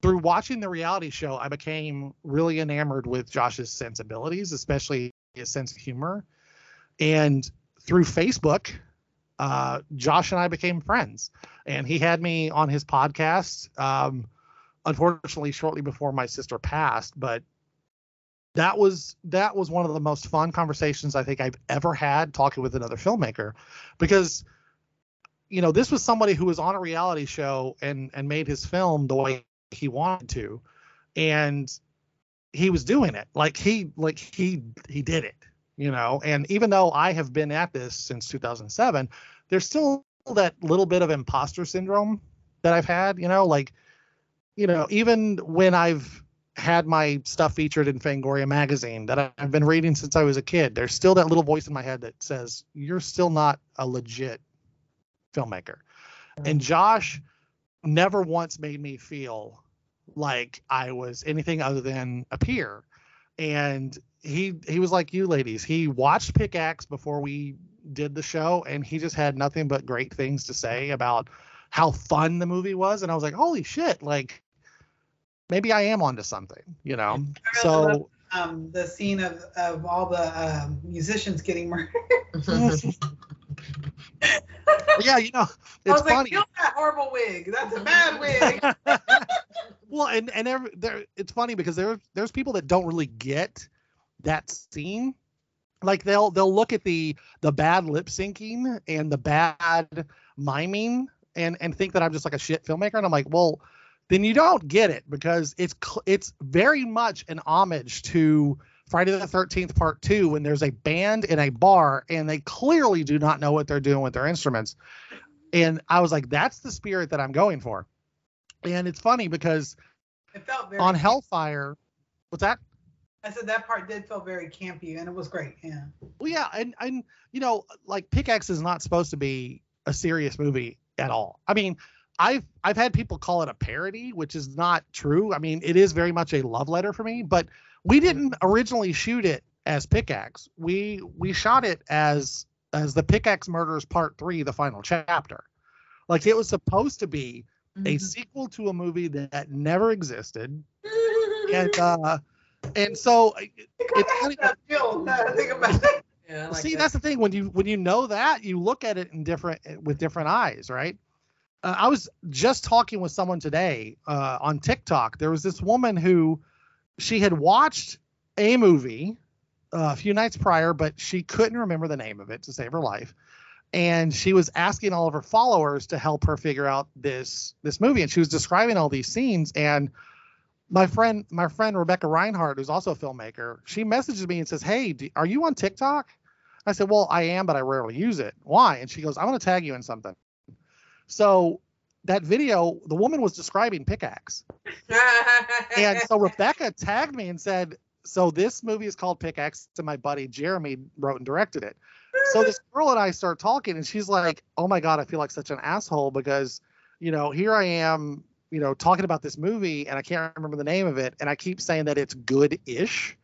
through watching the reality show, I became really enamored with Josh's sensibilities, especially his sense of humor. And through Facebook, uh, Josh and I became friends. And he had me on his podcast, um, unfortunately, shortly before my sister passed. But that was that was one of the most fun conversations I think I've ever had talking with another filmmaker, because you know this was somebody who was on a reality show and and made his film the way he wanted to, and he was doing it. Like he like he he did it you know? And even though i have been at this since 2007 there's still that little bit of imposter syndrome that i've had you know? Like you know even when i've had my stuff featured in fangoria magazine that i've been reading since i was a kid there's still that little voice in my head that says you're still not a legit filmmaker and josh never once made me feel like i was anything other than a peer and he he was like you ladies. He watched Pickaxe before we did the show, and he just had nothing but great things to say about how fun the movie was. And I was like, holy shit, like maybe I am onto something, you know. really so love, um, the scene of of all the um, musicians getting murdered. yeah, you know, I it's was like, funny. kill that horrible wig. That's a bad wig. well, and and there, there, it's funny because there there's people that don't really get that scene. Like they'll they'll look at the the bad lip syncing and the bad miming and and think that I'm just like a shit filmmaker and I'm like, well, then you don't get it because it's it's very much an homage to Friday the 13th part 2 when there's a band in a bar and they clearly do not know what they're doing with their instruments. And I was like that's the spirit that I'm going for. And it's funny because it felt very. on Hellfire, what's that? I said that part did feel very campy, and it was great. Yeah. Well, yeah, and and you know, like Pickaxe is not supposed to be a serious movie at all. I mean, I've I've had people call it a parody, which is not true. I mean, it is very much a love letter for me, but we didn't originally shoot it as Pickaxe. We we shot it as as the Pickaxe Murders Part 3, the final chapter. Like it was supposed to be a sequel to a movie that never existed. And uh and so It it's kind of funny- that feel. I think about it. Yeah, like see that. that's the thing when you when you know that you look at it in different with different eyes right uh, i was just talking with someone today uh, on tiktok there was this woman who she had watched a movie uh, a few nights prior but she couldn't remember the name of it to save her life. And she was asking all of her followers to help her figure out this this movie. And she was describing all these scenes. And my friend my friend rebecca reinhardt who's also a filmmaker she messages me and says hey do, are you on tiktok? I said well i am but i rarely use it. Why? And she goes i want to tag you in something. So that video the woman was describing pickaxe. And so rebecca tagged me and said so this movie is called pickaxe and my buddy jeremy wrote and directed it. So this girl and i start talking and she's like oh my god i feel like such an asshole because you know here i am you know talking about this movie and i can't remember the name of it and i keep saying that it's good-ish.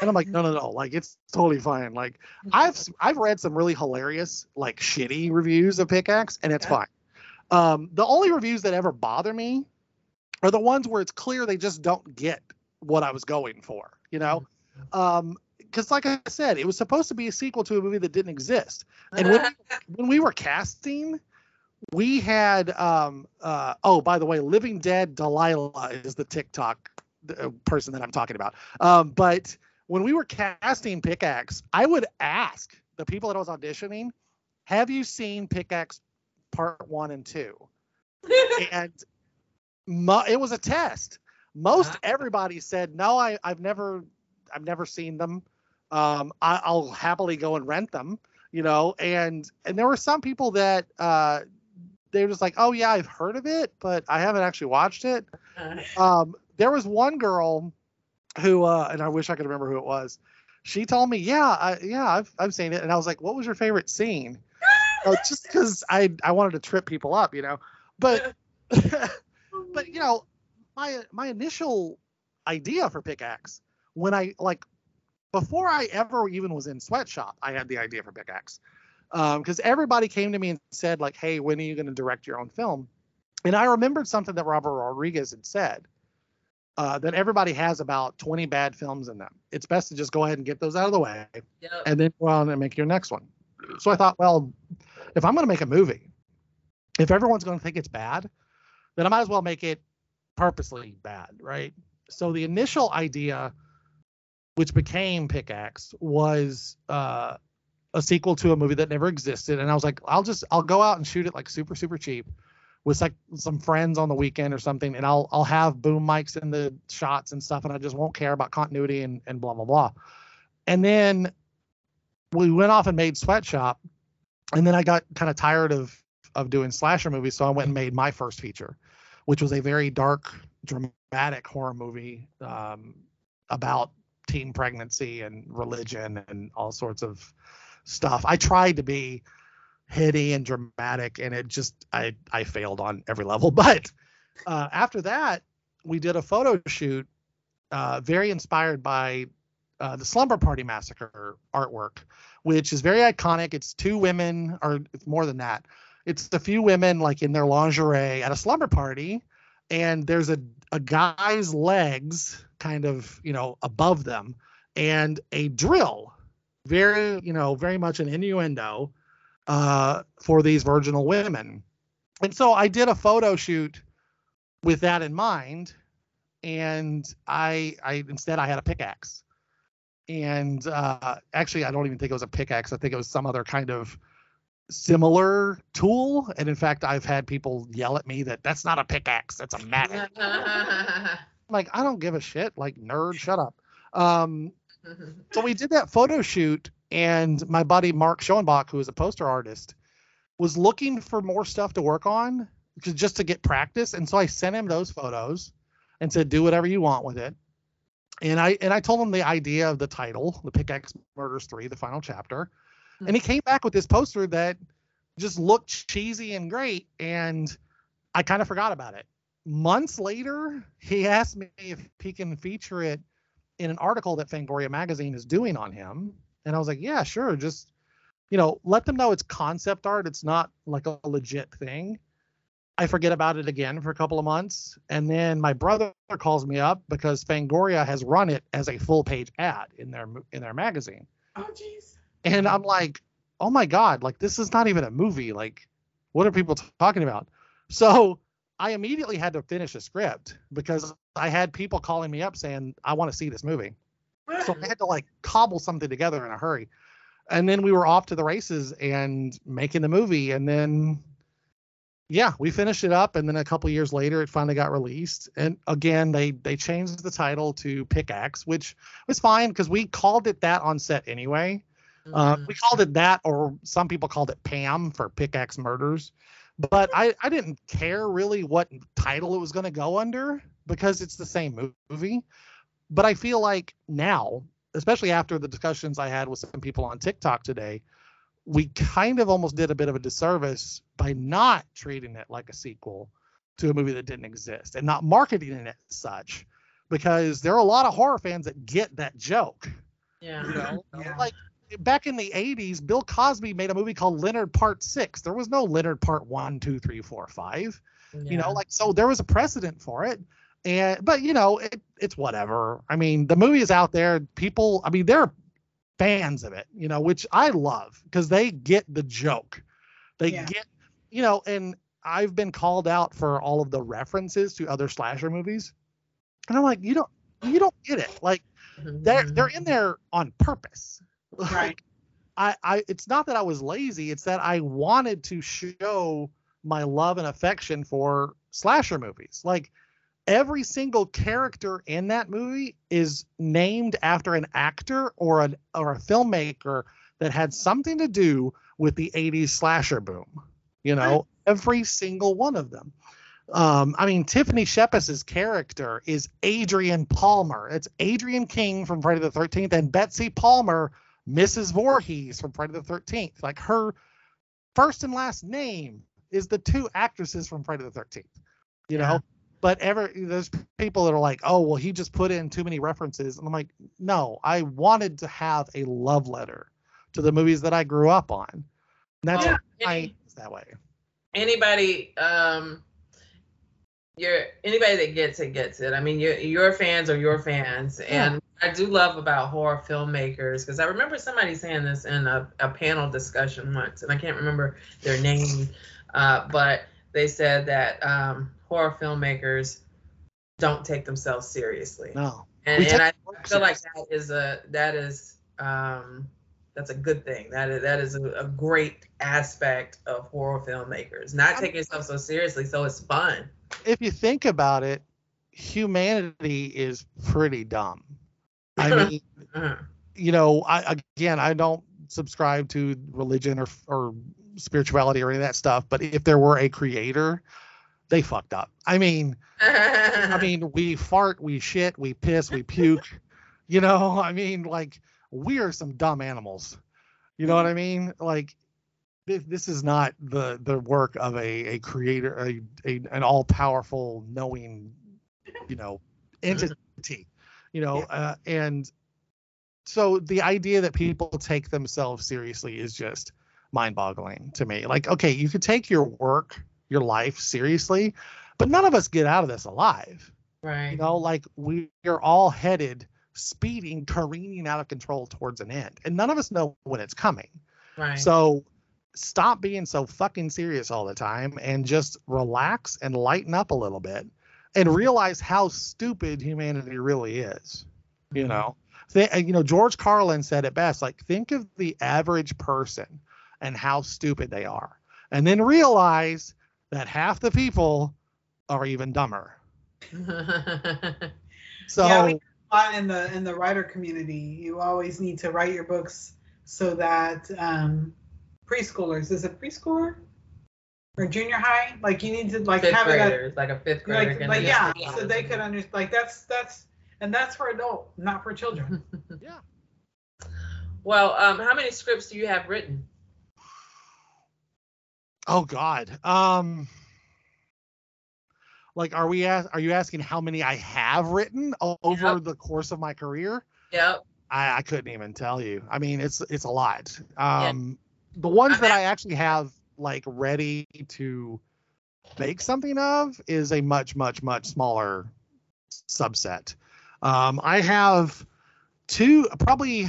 And i'm like no no no like it's totally fine. Like i've i've read some really hilarious like shitty reviews of pickaxe and it's Yeah. fine um the only reviews that ever bother me are the ones where it's clear they just don't get what i was going for you know? Um because like i said it was supposed to be a sequel to a movie that didn't exist. And when, when we were casting we had um uh oh by the way living dead delilah is the tiktok uh, person that i'm talking about. Um but when we were casting pickaxe i would ask the people that i was auditioning have you seen pickaxe part one and two and mo- it was a test most Wow. everybody said no I, i've never i've never seen them um I, i'll happily go and rent them you know, and and there were some people that uh they were just like, oh yeah, I've heard of it, but I haven't actually watched it. Um, there was one girl who, uh, and I wish I could remember who it was. She told me, yeah, I, yeah, I've I've seen it, and I was like, what was your favorite scene? Uh, just because I I wanted to trip people up, you know, but but you know, my my initial idea for pickaxe when I like before I ever even was in sweatshop, I had the idea for pickaxe because um, everybody came to me and said like, "Hey, when are you going to direct your own film?" And I remembered something that Robert Rodriguez had said uh, that everybody has about 20 bad films in them. It's best to just go ahead and get those out of the way, Yep. and then go on and make your next one. So I thought, well, if I'm going to make a movie, if everyone's going to think it's bad, then I might as well make it purposely bad, right? So the initial idea, which became Pickaxe, was uh, a sequel to a movie that never existed, and I was like, I'll just I'll go out and shoot it like super super cheap with like some friends on the weekend or something, and I'll I'll have boom mics in the shots and stuff, and I just won't care about continuity and and blah blah blah. And then we went off and made Sweatshop, and then I got kind of tired of of doing slasher movies, so I went and made my first feature, which was a very dark, dramatic horror movie um, about teen pregnancy and religion and all sorts of stuff. I tried to be heady and dramatic, and it just I I failed on every level. But uh, after that, we did a photo shoot, uh, very inspired by uh, the Slumber Party Massacre artwork, which is very iconic. It's two women, or more than that. It's a few women like in their lingerie at a slumber party, and there's a a guy's legs kind of you know above them, and a drill, very you know very much an innuendo uh, for these virginal women. And so I did a photo shoot with that in mind, and I I instead I had a pickaxe and uh, actually, I don't even think it was a pickaxe. I think it was some other kind of similar tool. And in fact, I've had people yell at me that that's not a pickaxe, that's a mattock. like, I don't give a shit. Like, nerd, shut up. Um, so we did that photo shoot, and my buddy Mark Schoenbach, who is a poster artist, was looking for more stuff to work on just to get practice. And so I sent him those photos and said, do whatever you want with it and I and I told him the idea of the title, the Pickaxe Murders Three, the final chapter, Hmm. and he came back with this poster that just looked cheesy and great, and I kind of forgot about it. Months later, he asked me if he can feature it in an article that Fangoria magazine is doing on him, and I was like, yeah, sure, just you know, let them know it's concept art, it's not like a legit thing. I forget about it again for a couple of months. And then my brother calls me up because Fangoria has run it as a full page ad in their in their magazine. Oh, jeez. And I'm like, "Oh my god, like this is not even a movie. Like what are people t- talking about?" So, I immediately had to finish a script because I had people calling me up saying, "I want to see this movie." So I had to like cobble something together in a hurry. And then we were off to the races and making the movie and then yeah, we finished it up, and then a couple years later, it finally got released. And again, they they changed the title to Pickaxe, which was fine because we called it that on set anyway. Uh, Mhm. we called it that, or some people called it Pam for Pickaxe Murders. But I I didn't care really what title it was going to go under because it's the same movie. But I feel like now, especially after the discussions I had with some people on TikTok today, we kind of almost did a bit of a disservice by not treating it like a sequel to a movie that didn't exist and not marketing it as such because there are a lot of horror fans that get that joke yeah. you know Yeah. like back in the 80s bill cosby made a movie called leonard part six there was no leonard part one two three four five you Yeah. know like so there was a precedent for it and but you know it, it's whatever i mean the movie is out there people i mean they're fans of it you know which i love because they get the joke they Yeah. get you know and i've been called out for all of the references to other slasher movies and i'm like you don't you don't get it like they're they're in mm-hmm. there on purpose Right. like I, I it's not that I was lazy, it's that I wanted to show my love and affection for slasher movies. Like every single character in that movie is named after an actor or an or a filmmaker that had something to do with the 80s slasher boom. You know, every single one of them. Um, I mean, Tiffany Shepis's character is Adrian Palmer. It's Adrienne King from Friday the 13th and Betsy Palmer, Mrs. Voorhees from Friday the 13th. Like her first and last name is the two actresses from Friday the 13th. You Yeah. know, but ever there's people that are like, oh, well, he just put in too many references. And I'm like, no, I wanted to have a love letter to the movies that I grew up on. And that's Well, why any- it's that way. anybody um you're anybody that gets it gets it. I mean, your your fans are your fans, and I do love about horror filmmakers because I remember somebody saying this in a, a panel discussion once, and I can't remember their name, uh, but they said that um, horror filmmakers don't take themselves seriously, No. and, and I feel like that is a that is um that's a good thing. That is that is a, a great aspect of horror filmmakers. Not taking yourself so seriously, so it's fun. if you think about it, humanity is pretty dumb. I mean, Uh, you know, I again, I don't subscribe to religion or or spirituality or any of that stuff, but if there were a creator, they fucked up. I mean, I mean, we fart, we shit, we piss, we puke. You know, I mean, like we are some dumb animals. You know what I mean? Like this, this is not the the work of a a creator, a, a an all powerful, knowing, you know, entity. You know, uh, and so the idea that people take themselves seriously is just mind-boggling to me. Like, okay, you could take your work, your life seriously, but none of us get out of this alive. right. You know, like we are all headed speeding, careening out of control towards an end, and none of us know when it's coming. right. So stop being so fucking serious all the time and just relax and lighten up a little bit and realize how stupid humanity really is. You know, Th- uh, you know, George Carlin said it best. Like, think of the average person and how stupid they are, and then realize that half the people are even dumber. So Yeah, we- A lot in the in the writer community, you always need to write your books so that um, preschoolers is it preschooler or junior high? Like you need to like fifth have it at graders, like a fifth grader. like, like yeah, understand. so they could understand. Like that's that's and that's for adult, not for children. yeah. Well, um, how many scripts do you have written? Oh God. Um like are we as- are you asking how many I have written over Yep. the course of my career? Yep. I, I couldn't even tell you. I mean, it's it's a lot. Yeah. Um the ones I'm that at- I actually have like ready to make something of is a much much much smaller subset. Um I have two probably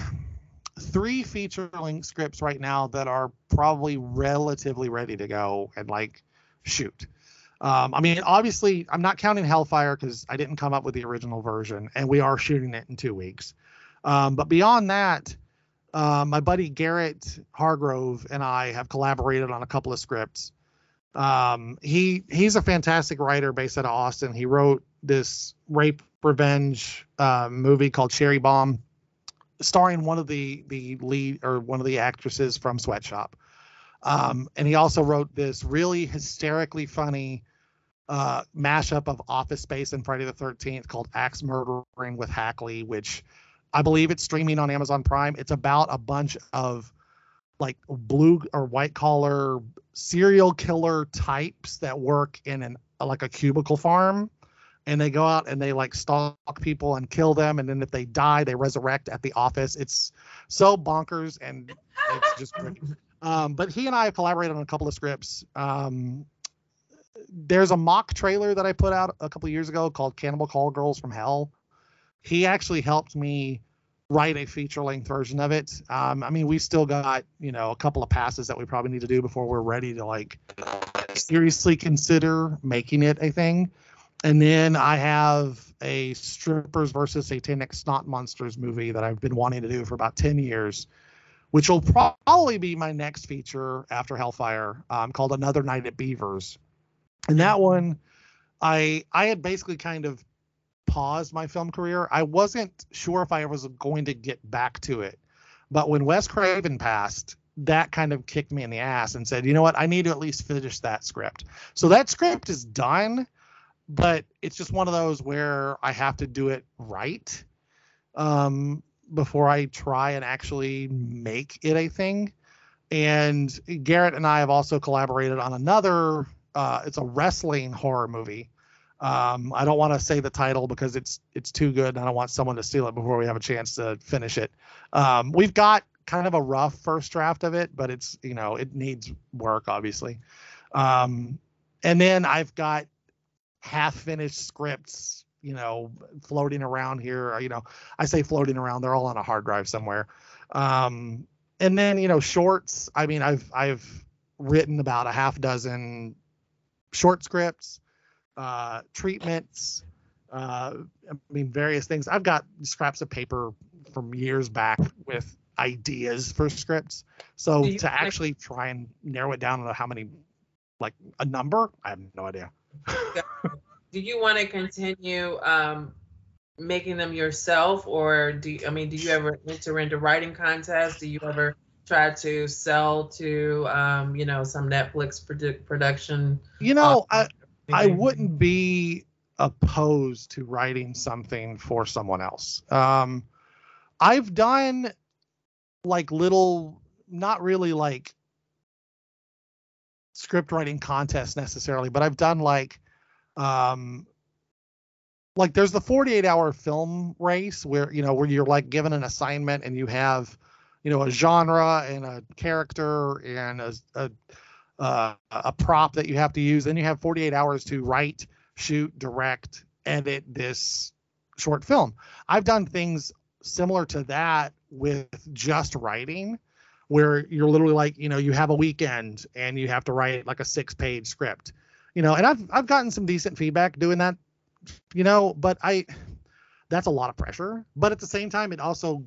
three feature length scripts right now that are probably relatively ready to go and like shoot. Um, I mean, obviously, I'm not counting Hellfire because I didn't come up with the original version, and we are shooting it in two weeks. Um, but beyond that, uh, my buddy Garrett Hargrove and I have collaborated on a couple of scripts. Um, he he's a fantastic writer based out of Austin. He wrote this rape revenge uh, movie called Cherry Bomb starring one of the the lead or one of the actresses from Sweatshop. Um, and he also wrote this really hysterically funny uh, mashup of Office Space and Friday the 13th called Axe Murdering with Hackley, which I believe it's streaming on Amazon Prime. It's about a bunch of like blue or white collar serial killer types that work in an like a cubicle farm and they go out and they like stalk people and kill them and then if they die they resurrect at the office. It's so bonkers and it's just great. Um, but he and i have collaborated on a couple of scripts. Um, there's a mock trailer that i put out a couple years ago called cannibal call girls from hell. He actually helped me write a feature length version of it. Um, i mean we still got you know a couple of passes that we probably need to do before we're ready to like seriously consider making it a thing and then I have a strippers versus satanic snot monsters movie that I've been wanting to do for about 10 years, which will probably be my next feature after Hellfire, um, called Another Night at Beavers. And that one, I I had basically kind of paused my film career. I wasn't sure if I was going to get back to it. But when Wes Craven passed, that kind of kicked me in the ass and said, you know what, I need to at least finish that script. So that script is done, but it's just one of those where I have to do it right um, before I try and actually make it a thing. And Garrett and I have also collaborated on another. Uh, it's a wrestling horror movie. Um, I don't want to say the title because it's it's too good. And I don't want someone to steal it before we have a chance to finish it. Um, we've got kind of a rough first draft of it, but it's you know it needs work obviously. Um, and then I've got half finished scripts, you know, floating around here. You know, I say floating around; they're all on a hard drive somewhere. Um, and then you know shorts. I mean, I've I've written about a half dozen short scripts, uh, treatments. Uh, I mean, various things. I've got scraps of paper from years back with ideas for scripts. So you- to actually try and narrow it down to how many, like a number, I have no idea. Do you want to continue um, making them yourself, or do you, I mean, do you ever enter into writing contests? Do you ever try to sell to um, you know some Netflix produ- production? You know, I I wouldn't be opposed to writing something for someone else. Um, I've done like little, not really like script writing contests necessarily, but I've done like, um, like there's the 48 hour film race where you know where you're like given an assignment and you have, you know, a genre and a character and a a, uh, a prop that you have to use. Then you have 48 hours to write, shoot, direct, edit this short film. I've done things similar to that with just writing, where you're literally like, you know, you have a weekend and you have to write like a six page script, you know, and I've I've gotten some decent feedback doing that, you know, but I that's a lot of pressure. But at the same time, it also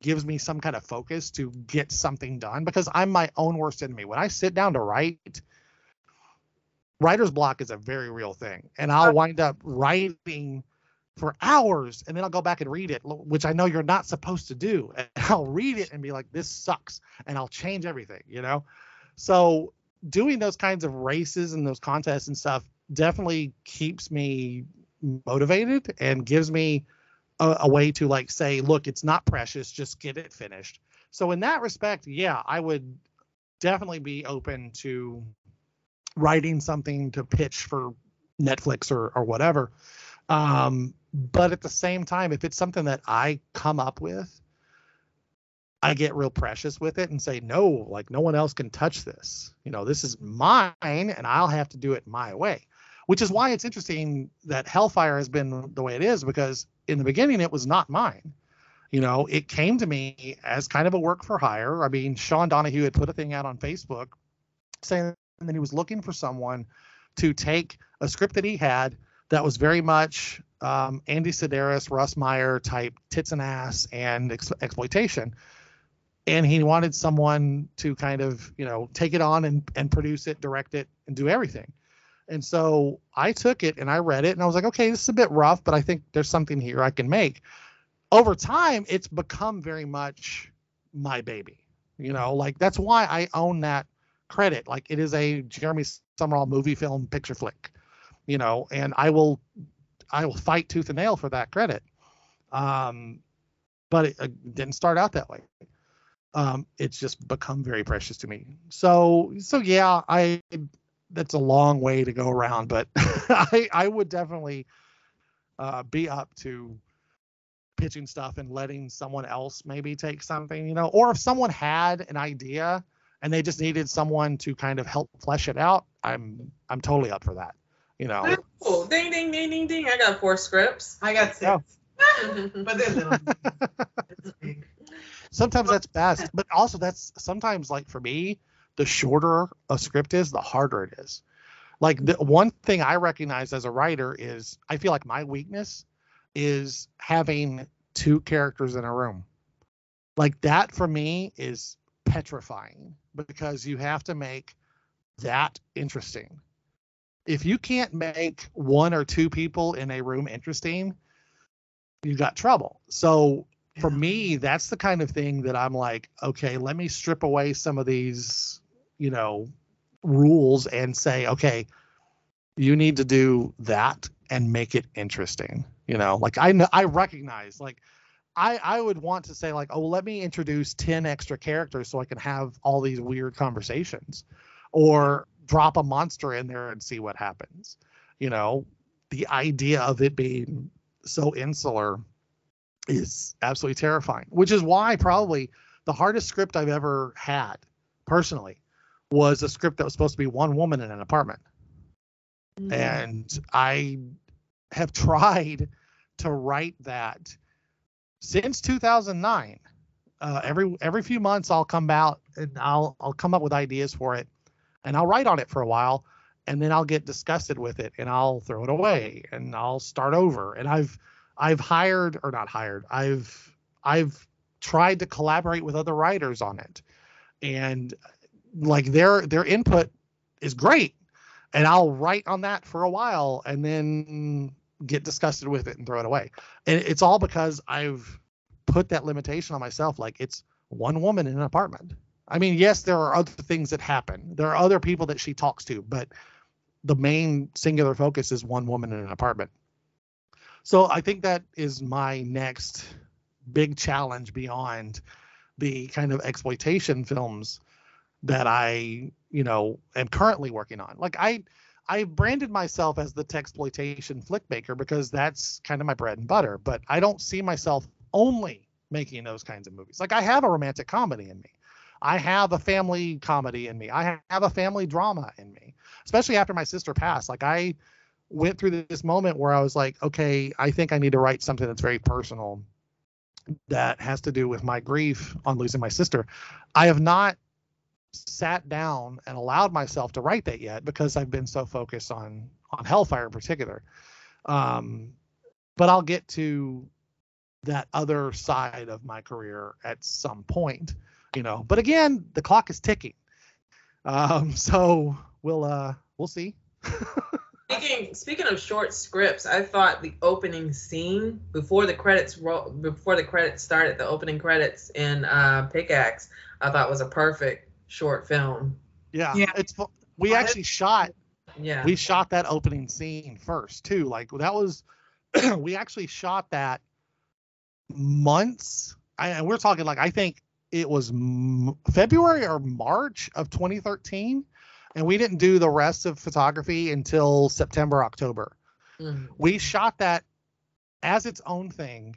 gives me some kind of focus to get something done because I'm my own worst enemy. When I sit down to write, writer's block is a very real thing. And I'll wind up writing for hours and then I'll go back and read it, which I know you're not supposed to do. And I'll read it and be like, this sucks. And I'll change everything, you know? So doing those kinds of races and those contests and stuff definitely keeps me motivated and gives me a, a way to like say, look, it's not precious, just get it finished. So in that respect, yeah, I would definitely be open to writing something to pitch for Netflix or or whatever. Um, but at the same time, if it's something that I come up with, I get real precious with it and say, no, like no one else can touch this. You know, this is mine and I'll have to do it my way. Which is why it's interesting that Hellfire has been the way it is because in the beginning it was not mine. You know, it came to me as kind of a work for hire. I mean, Sean Donahue had put a thing out on Facebook saying that he was looking for someone to take a script that he had that was very much um, Andy Sidaris, Russ Meyer type tits and ass and ex- exploitation. And he wanted someone to kind of, you know, take it on and, and produce it, direct it, and do everything. And so I took it and I read it and I was like, okay, this is a bit rough, but I think there's something here I can make. Over time, it's become very much my baby. You know, like that's why I own that credit. Like it is a Jeremy Sumrall movie film picture flick, you know, and I will I will fight tooth and nail for that credit. Um, but it, uh, didn't start out that way. Um, it's just become very precious to me. So so yeah, I that's a long way to go around, but I I would definitely uh, be up to pitching stuff and letting someone else maybe take something, you know, or if someone had an idea and they just needed someone to kind of help flesh it out, I'm I'm totally up for that. You know. Cool. Ding ding ding ding ding. I got four scripts. I got six, Yeah. but they're little. Sometimes that's best, but also that's sometimes like for me, the shorter a script is, the harder it is. Like the one thing I recognize as a writer is I feel like my weakness is having two characters in a room. Like that for me is petrifying because you have to make that interesting. If you can't make one or two people in a room interesting, you got trouble. So for me, that's the kind of thing that I'm like, okay, let me strip away some of these, you know, rules and say, okay, you need to do that and make it interesting. You know, like I know I recognize like I I would want to say like, oh, let me introduce 10 extra characters so I can have all these weird conversations or drop a monster in there and see what happens. You know, the idea of it being so insular is absolutely terrifying, which is why probably the hardest script I've ever had personally was a script that was supposed to be one woman in an apartment. Mm-hmm. And I have tried to write that since 2009. Uh, every every few months I'll come out and I'll I'll come up with ideas for it and I'll write on it for a while and then I'll get disgusted with it and I'll throw it away and I'll start over. And I've I've hired or not hired. I've I've tried to collaborate with other writers on it. And like their their input is great. And I'll write on that for a while and then get disgusted with it and throw it away. And it's all because I've put that limitation on myself like it's one woman in an apartment. I mean, yes, there are other things that happen. There are other people that she talks to, but the main singular focus is one woman in an apartment. So I think that is my next big challenge beyond the kind of exploitation films that I, you know, am currently working on. Like I I branded myself as the texploitation flick maker because that's kind of my bread and butter, but I don't see myself only making those kinds of movies. Like I have a romantic comedy in me. I have a family comedy in me. I have a family drama in me. Especially after my sister passed. Like I went through this moment where I was like, okay, I think I need to write something that's very personal that has to do with my grief on losing my sister. I have not sat down and allowed myself to write that yet because I've been so focused on on Hellfire in particular. Um, but I'll get to that other side of my career at some point, you know. But again, the clock is ticking. Um, so we'll uh we'll see. Speaking speaking of short scripts, I thought the opening scene before the credits roll before the credits started, the opening credits in uh, Pickaxe, I thought was a perfect short film. Yeah, Yeah. it's we Well, actually shot Yeah. we shot that opening scene first too. Like that was we actually shot that months. I, and we're talking like I think it was m- February or March of 2013, and we didn't do the rest of photography until September October. Mhm. We shot that as its own thing.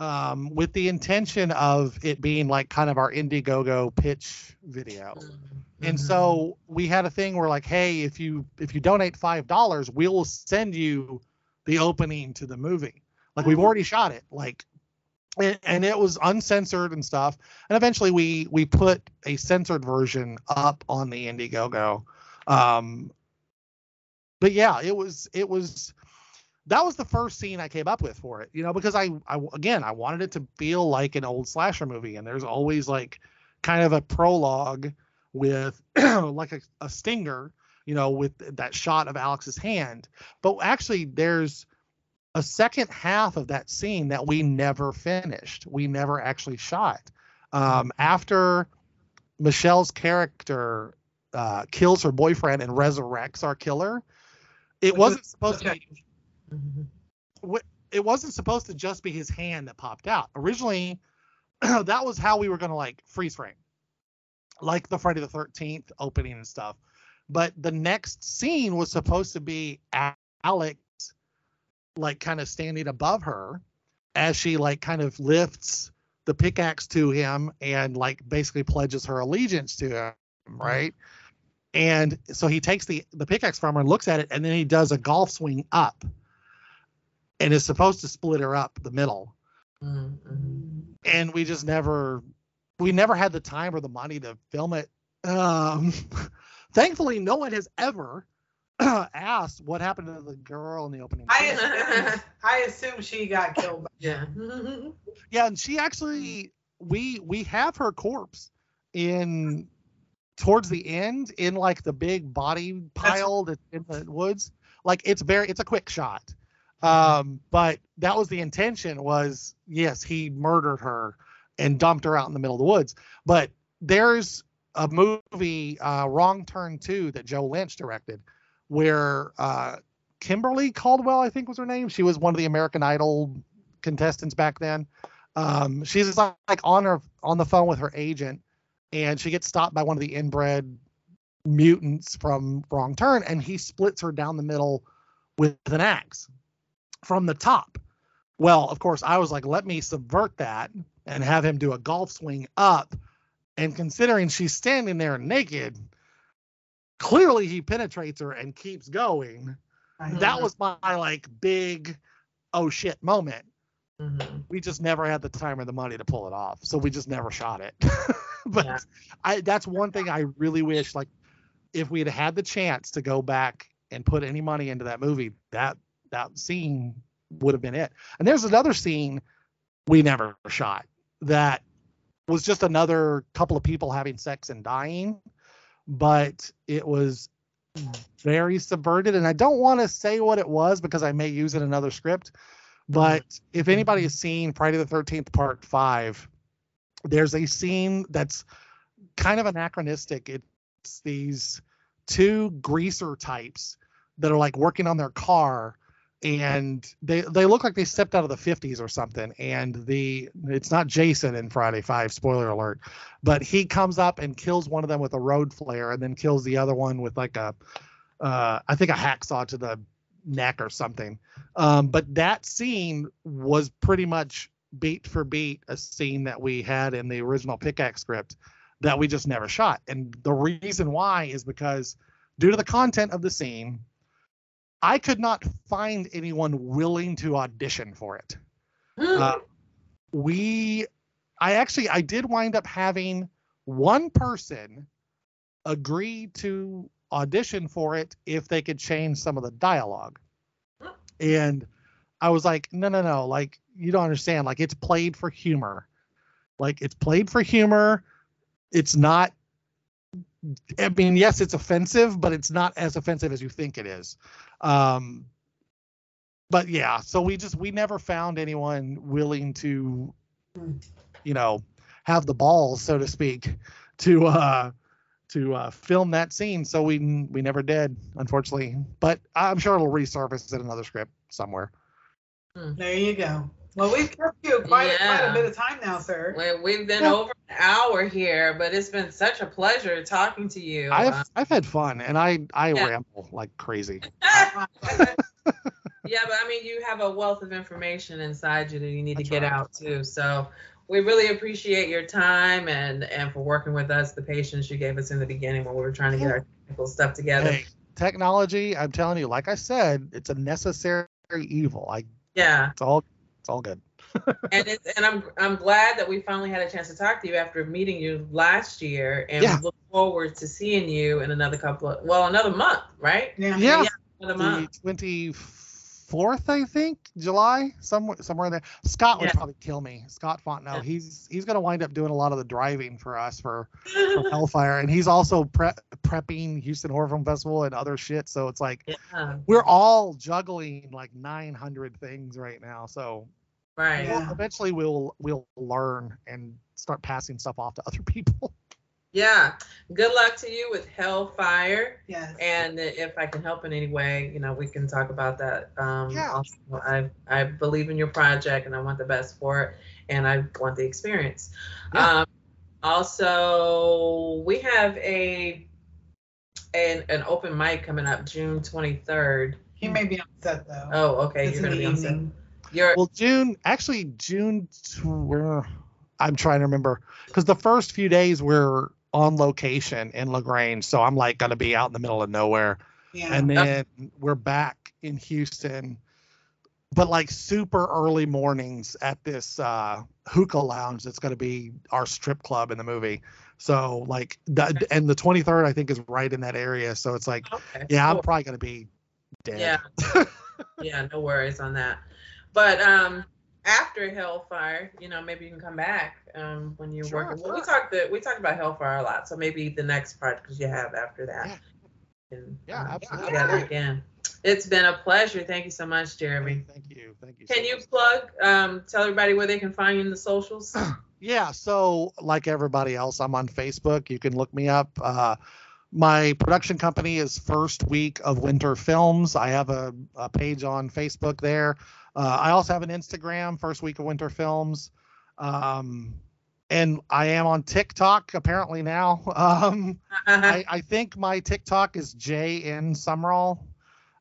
Um, with the intention of it being like kind of our Indiegogo pitch video Mhm. and so we had a thing where like hey if you if you donate five dollars we'll send you the opening to the movie like we've already shot it like and, it was uncensored and stuff. And eventually we we put a censored version up on the indiegogo. Um but yeah it was it was that was the first scene I came up with for it, you know, because I, I again I wanted it to feel like an old slasher movie, and there's always like kind of a prologue with like a, a stinger, you know, with that shot of Alex's hand. But actually, there's a second half of that scene that we never finished. We never actually shot. Um, after Michelle's character uh, kills her boyfriend and resurrects our killer, it wasn't supposed to be Mhm. it wasn't supposed to just be his hand that popped out. Originally, that was how we were going to like freeze frame, like the Friday the 13th opening and stuff. But the next scene was supposed to be A- Alex, like kind of standing above her as she like kind of lifts the pickaxe to him and like basically pledges her allegiance to him, right? And so he takes the the pickaxe from her and looks at it, and then he does a golf swing up and is supposed to split her up the middle Mhm. Mhm. and we just never we never had the time or the money to film it um thankfully no one has ever asked what happened to the girl in the opening I assume, I assume she got killed. by- Yeah. yeah and she actually we we have her corpse in towards the end in like the big body pile that's in the woods like it's very it's a quick shot Um, but that was the intention was yes, he murdered her and dumped her out in the middle of the woods. But there's a movie, uh, Wrong Turn 2 that Joe Lynch directed, where uh, Kimberly Caldwell, I think was her name. She was one of the American Idol contestants back then. Um, she's like, like on her on the phone with her agent, and she gets stopped by one of the inbred mutants from Wrong Turn, and he splits her down the middle with an axe from the top. Well, of course, I was like, let me subvert that and have him do a golf swing up. And considering she's standing there naked, clearly he penetrates her and keeps going. That was my like big oh shit moment. Mhm. We just never had the time or the money to pull it off. So we just never shot it. but Yeah. I that's one thing I really wish like if we had had the chance to go back and put any money into that movie, that that scene would have been it. And there's another scene we never shot that was just another couple of people having sex and dying, but it was very subverted. And I don't want to say what it was because I may use it in another script. But if anybody has seen Friday the 13th Part 5, there's a scene that's kind of anachronistic. It's these two greaser types that are like working on their car and they they look like they stepped out of the 50s or something and the it's not Jason in Friday 5 spoiler alert but he comes up and kills one of them with a road flare and then kills the other one with like a uh I think a hacksaw to the neck or something. Um but that scene was pretty much beat for beat a scene that we had in the original pickaxe script that we just never shot. And the reason why is because due to the content of the scene I could not find anyone willing to audition for it. Uh, we, I actually, I did wind up having one person agree to audition for it if they could change some of the dialogue. And I was like, no, no, no, like, you don't understand. Like, it's played for humor. Like, it's played for humor. It's not I mean, yes, it's offensive, but it's not as offensive as you think it is. Um, but yeah, so we just we never found anyone willing to, you know, have the balls, so to speak, to uh to uh, film that scene. So we we never did, unfortunately. But I'm sure it'll resurface in another script somewhere. There you go. Well, we've kept you quite, quite a bit of time now, sir. We- We've been Yeah. over an hour here, but it's been such a pleasure talking to you. I've um, I've had fun, and I I Yeah. ramble like crazy. Yeah, but I mean, you have a wealth of information inside you that you need That's to get right. out too. So we really appreciate your time and and for working with us, the patience you gave us in the beginning when we were trying to get our technical stuff together. Hey, technology, I'm telling you, like I said, it's a necessary evil. I Yeah, it's all it's all good. and it's and I'm I'm glad that we finally had a chance to talk to you after meeting you last year, and Yeah. look forward to seeing you in another couple of well, another month, right? Yeah. Yeah, Another the month. 24th, I think, July, somewhere somewhere there. Scott would Yeah. probably kill me. Scott Fontenot. Yeah. He's he's gonna wind up doing a lot of the driving for us for, for Hellfire, and he's also pre- prepping Houston Horror Film Festival and other shit. So it's like yeah, we're all juggling like 900 things right now. So right. Yeah. eventually we'll we'll learn and start passing stuff off to other people. Yeah. Good luck to you with Hellfire. Yes. And if I can help in any way, you know, we can talk about that. Um, Yeah. also, I I believe in your project and I want the best for it, and I want the experience. Yeah. Um, also, we have a an an open mic coming up June 23rd. he may be on set though. Oh, okay. It's You're gonna the be on set. evening. You're Well, June actually June. tw- Where I'm trying to remember because the first few days we're on location in La Grange, so I'm like gonna be out in the middle of nowhere, Yeah. and then we're back in Houston, but like super early mornings at this uh, hookah lounge that's gonna be our strip club in the movie. So like the and the 23rd I think is right in that area, so it's like okay. yeah, I'm probably gonna be dead. Yeah. yeah, no worries on that. But um after Hellfire, you know, maybe you can come back um when you're Sure, working. Well, we talked the, we talked about Hellfire a lot, so maybe the next project you have after that. Yeah. And, Yeah, uh, absolutely. Together again. It's been a pleasure. Thank you so much, Jeremy. Thank you. Thank you. Can so you much. plug, um, tell everybody where they can find you in the socials? Yeah, so like everybody else, I'm on Facebook. You can look me up. Uh, my production company is First Week of Winter Films. I have a, a page on Facebook there. Uh, I also have an Instagram, First Week of Winter Films. Um, and I am on TikTok apparently now. Um, I, I think my TikTok is JN Sumrall.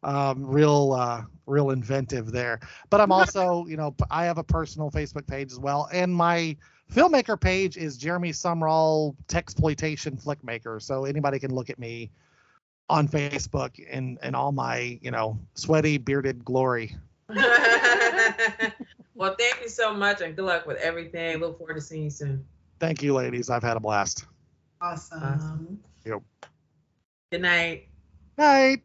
Um, real, uh, real inventive there. But I'm also, you know, I have a personal Facebook page as well, and my filmmaker page is Jeremy Sumrall Texploitation Flickmaker. So anybody can look at me on Facebook in in all my, you know, sweaty bearded glory. well, thank you so much and good luck with everything. Look forward to seeing you soon. Thank you, ladies. I've had a blast. Awesome. Awesome. Good night. Night.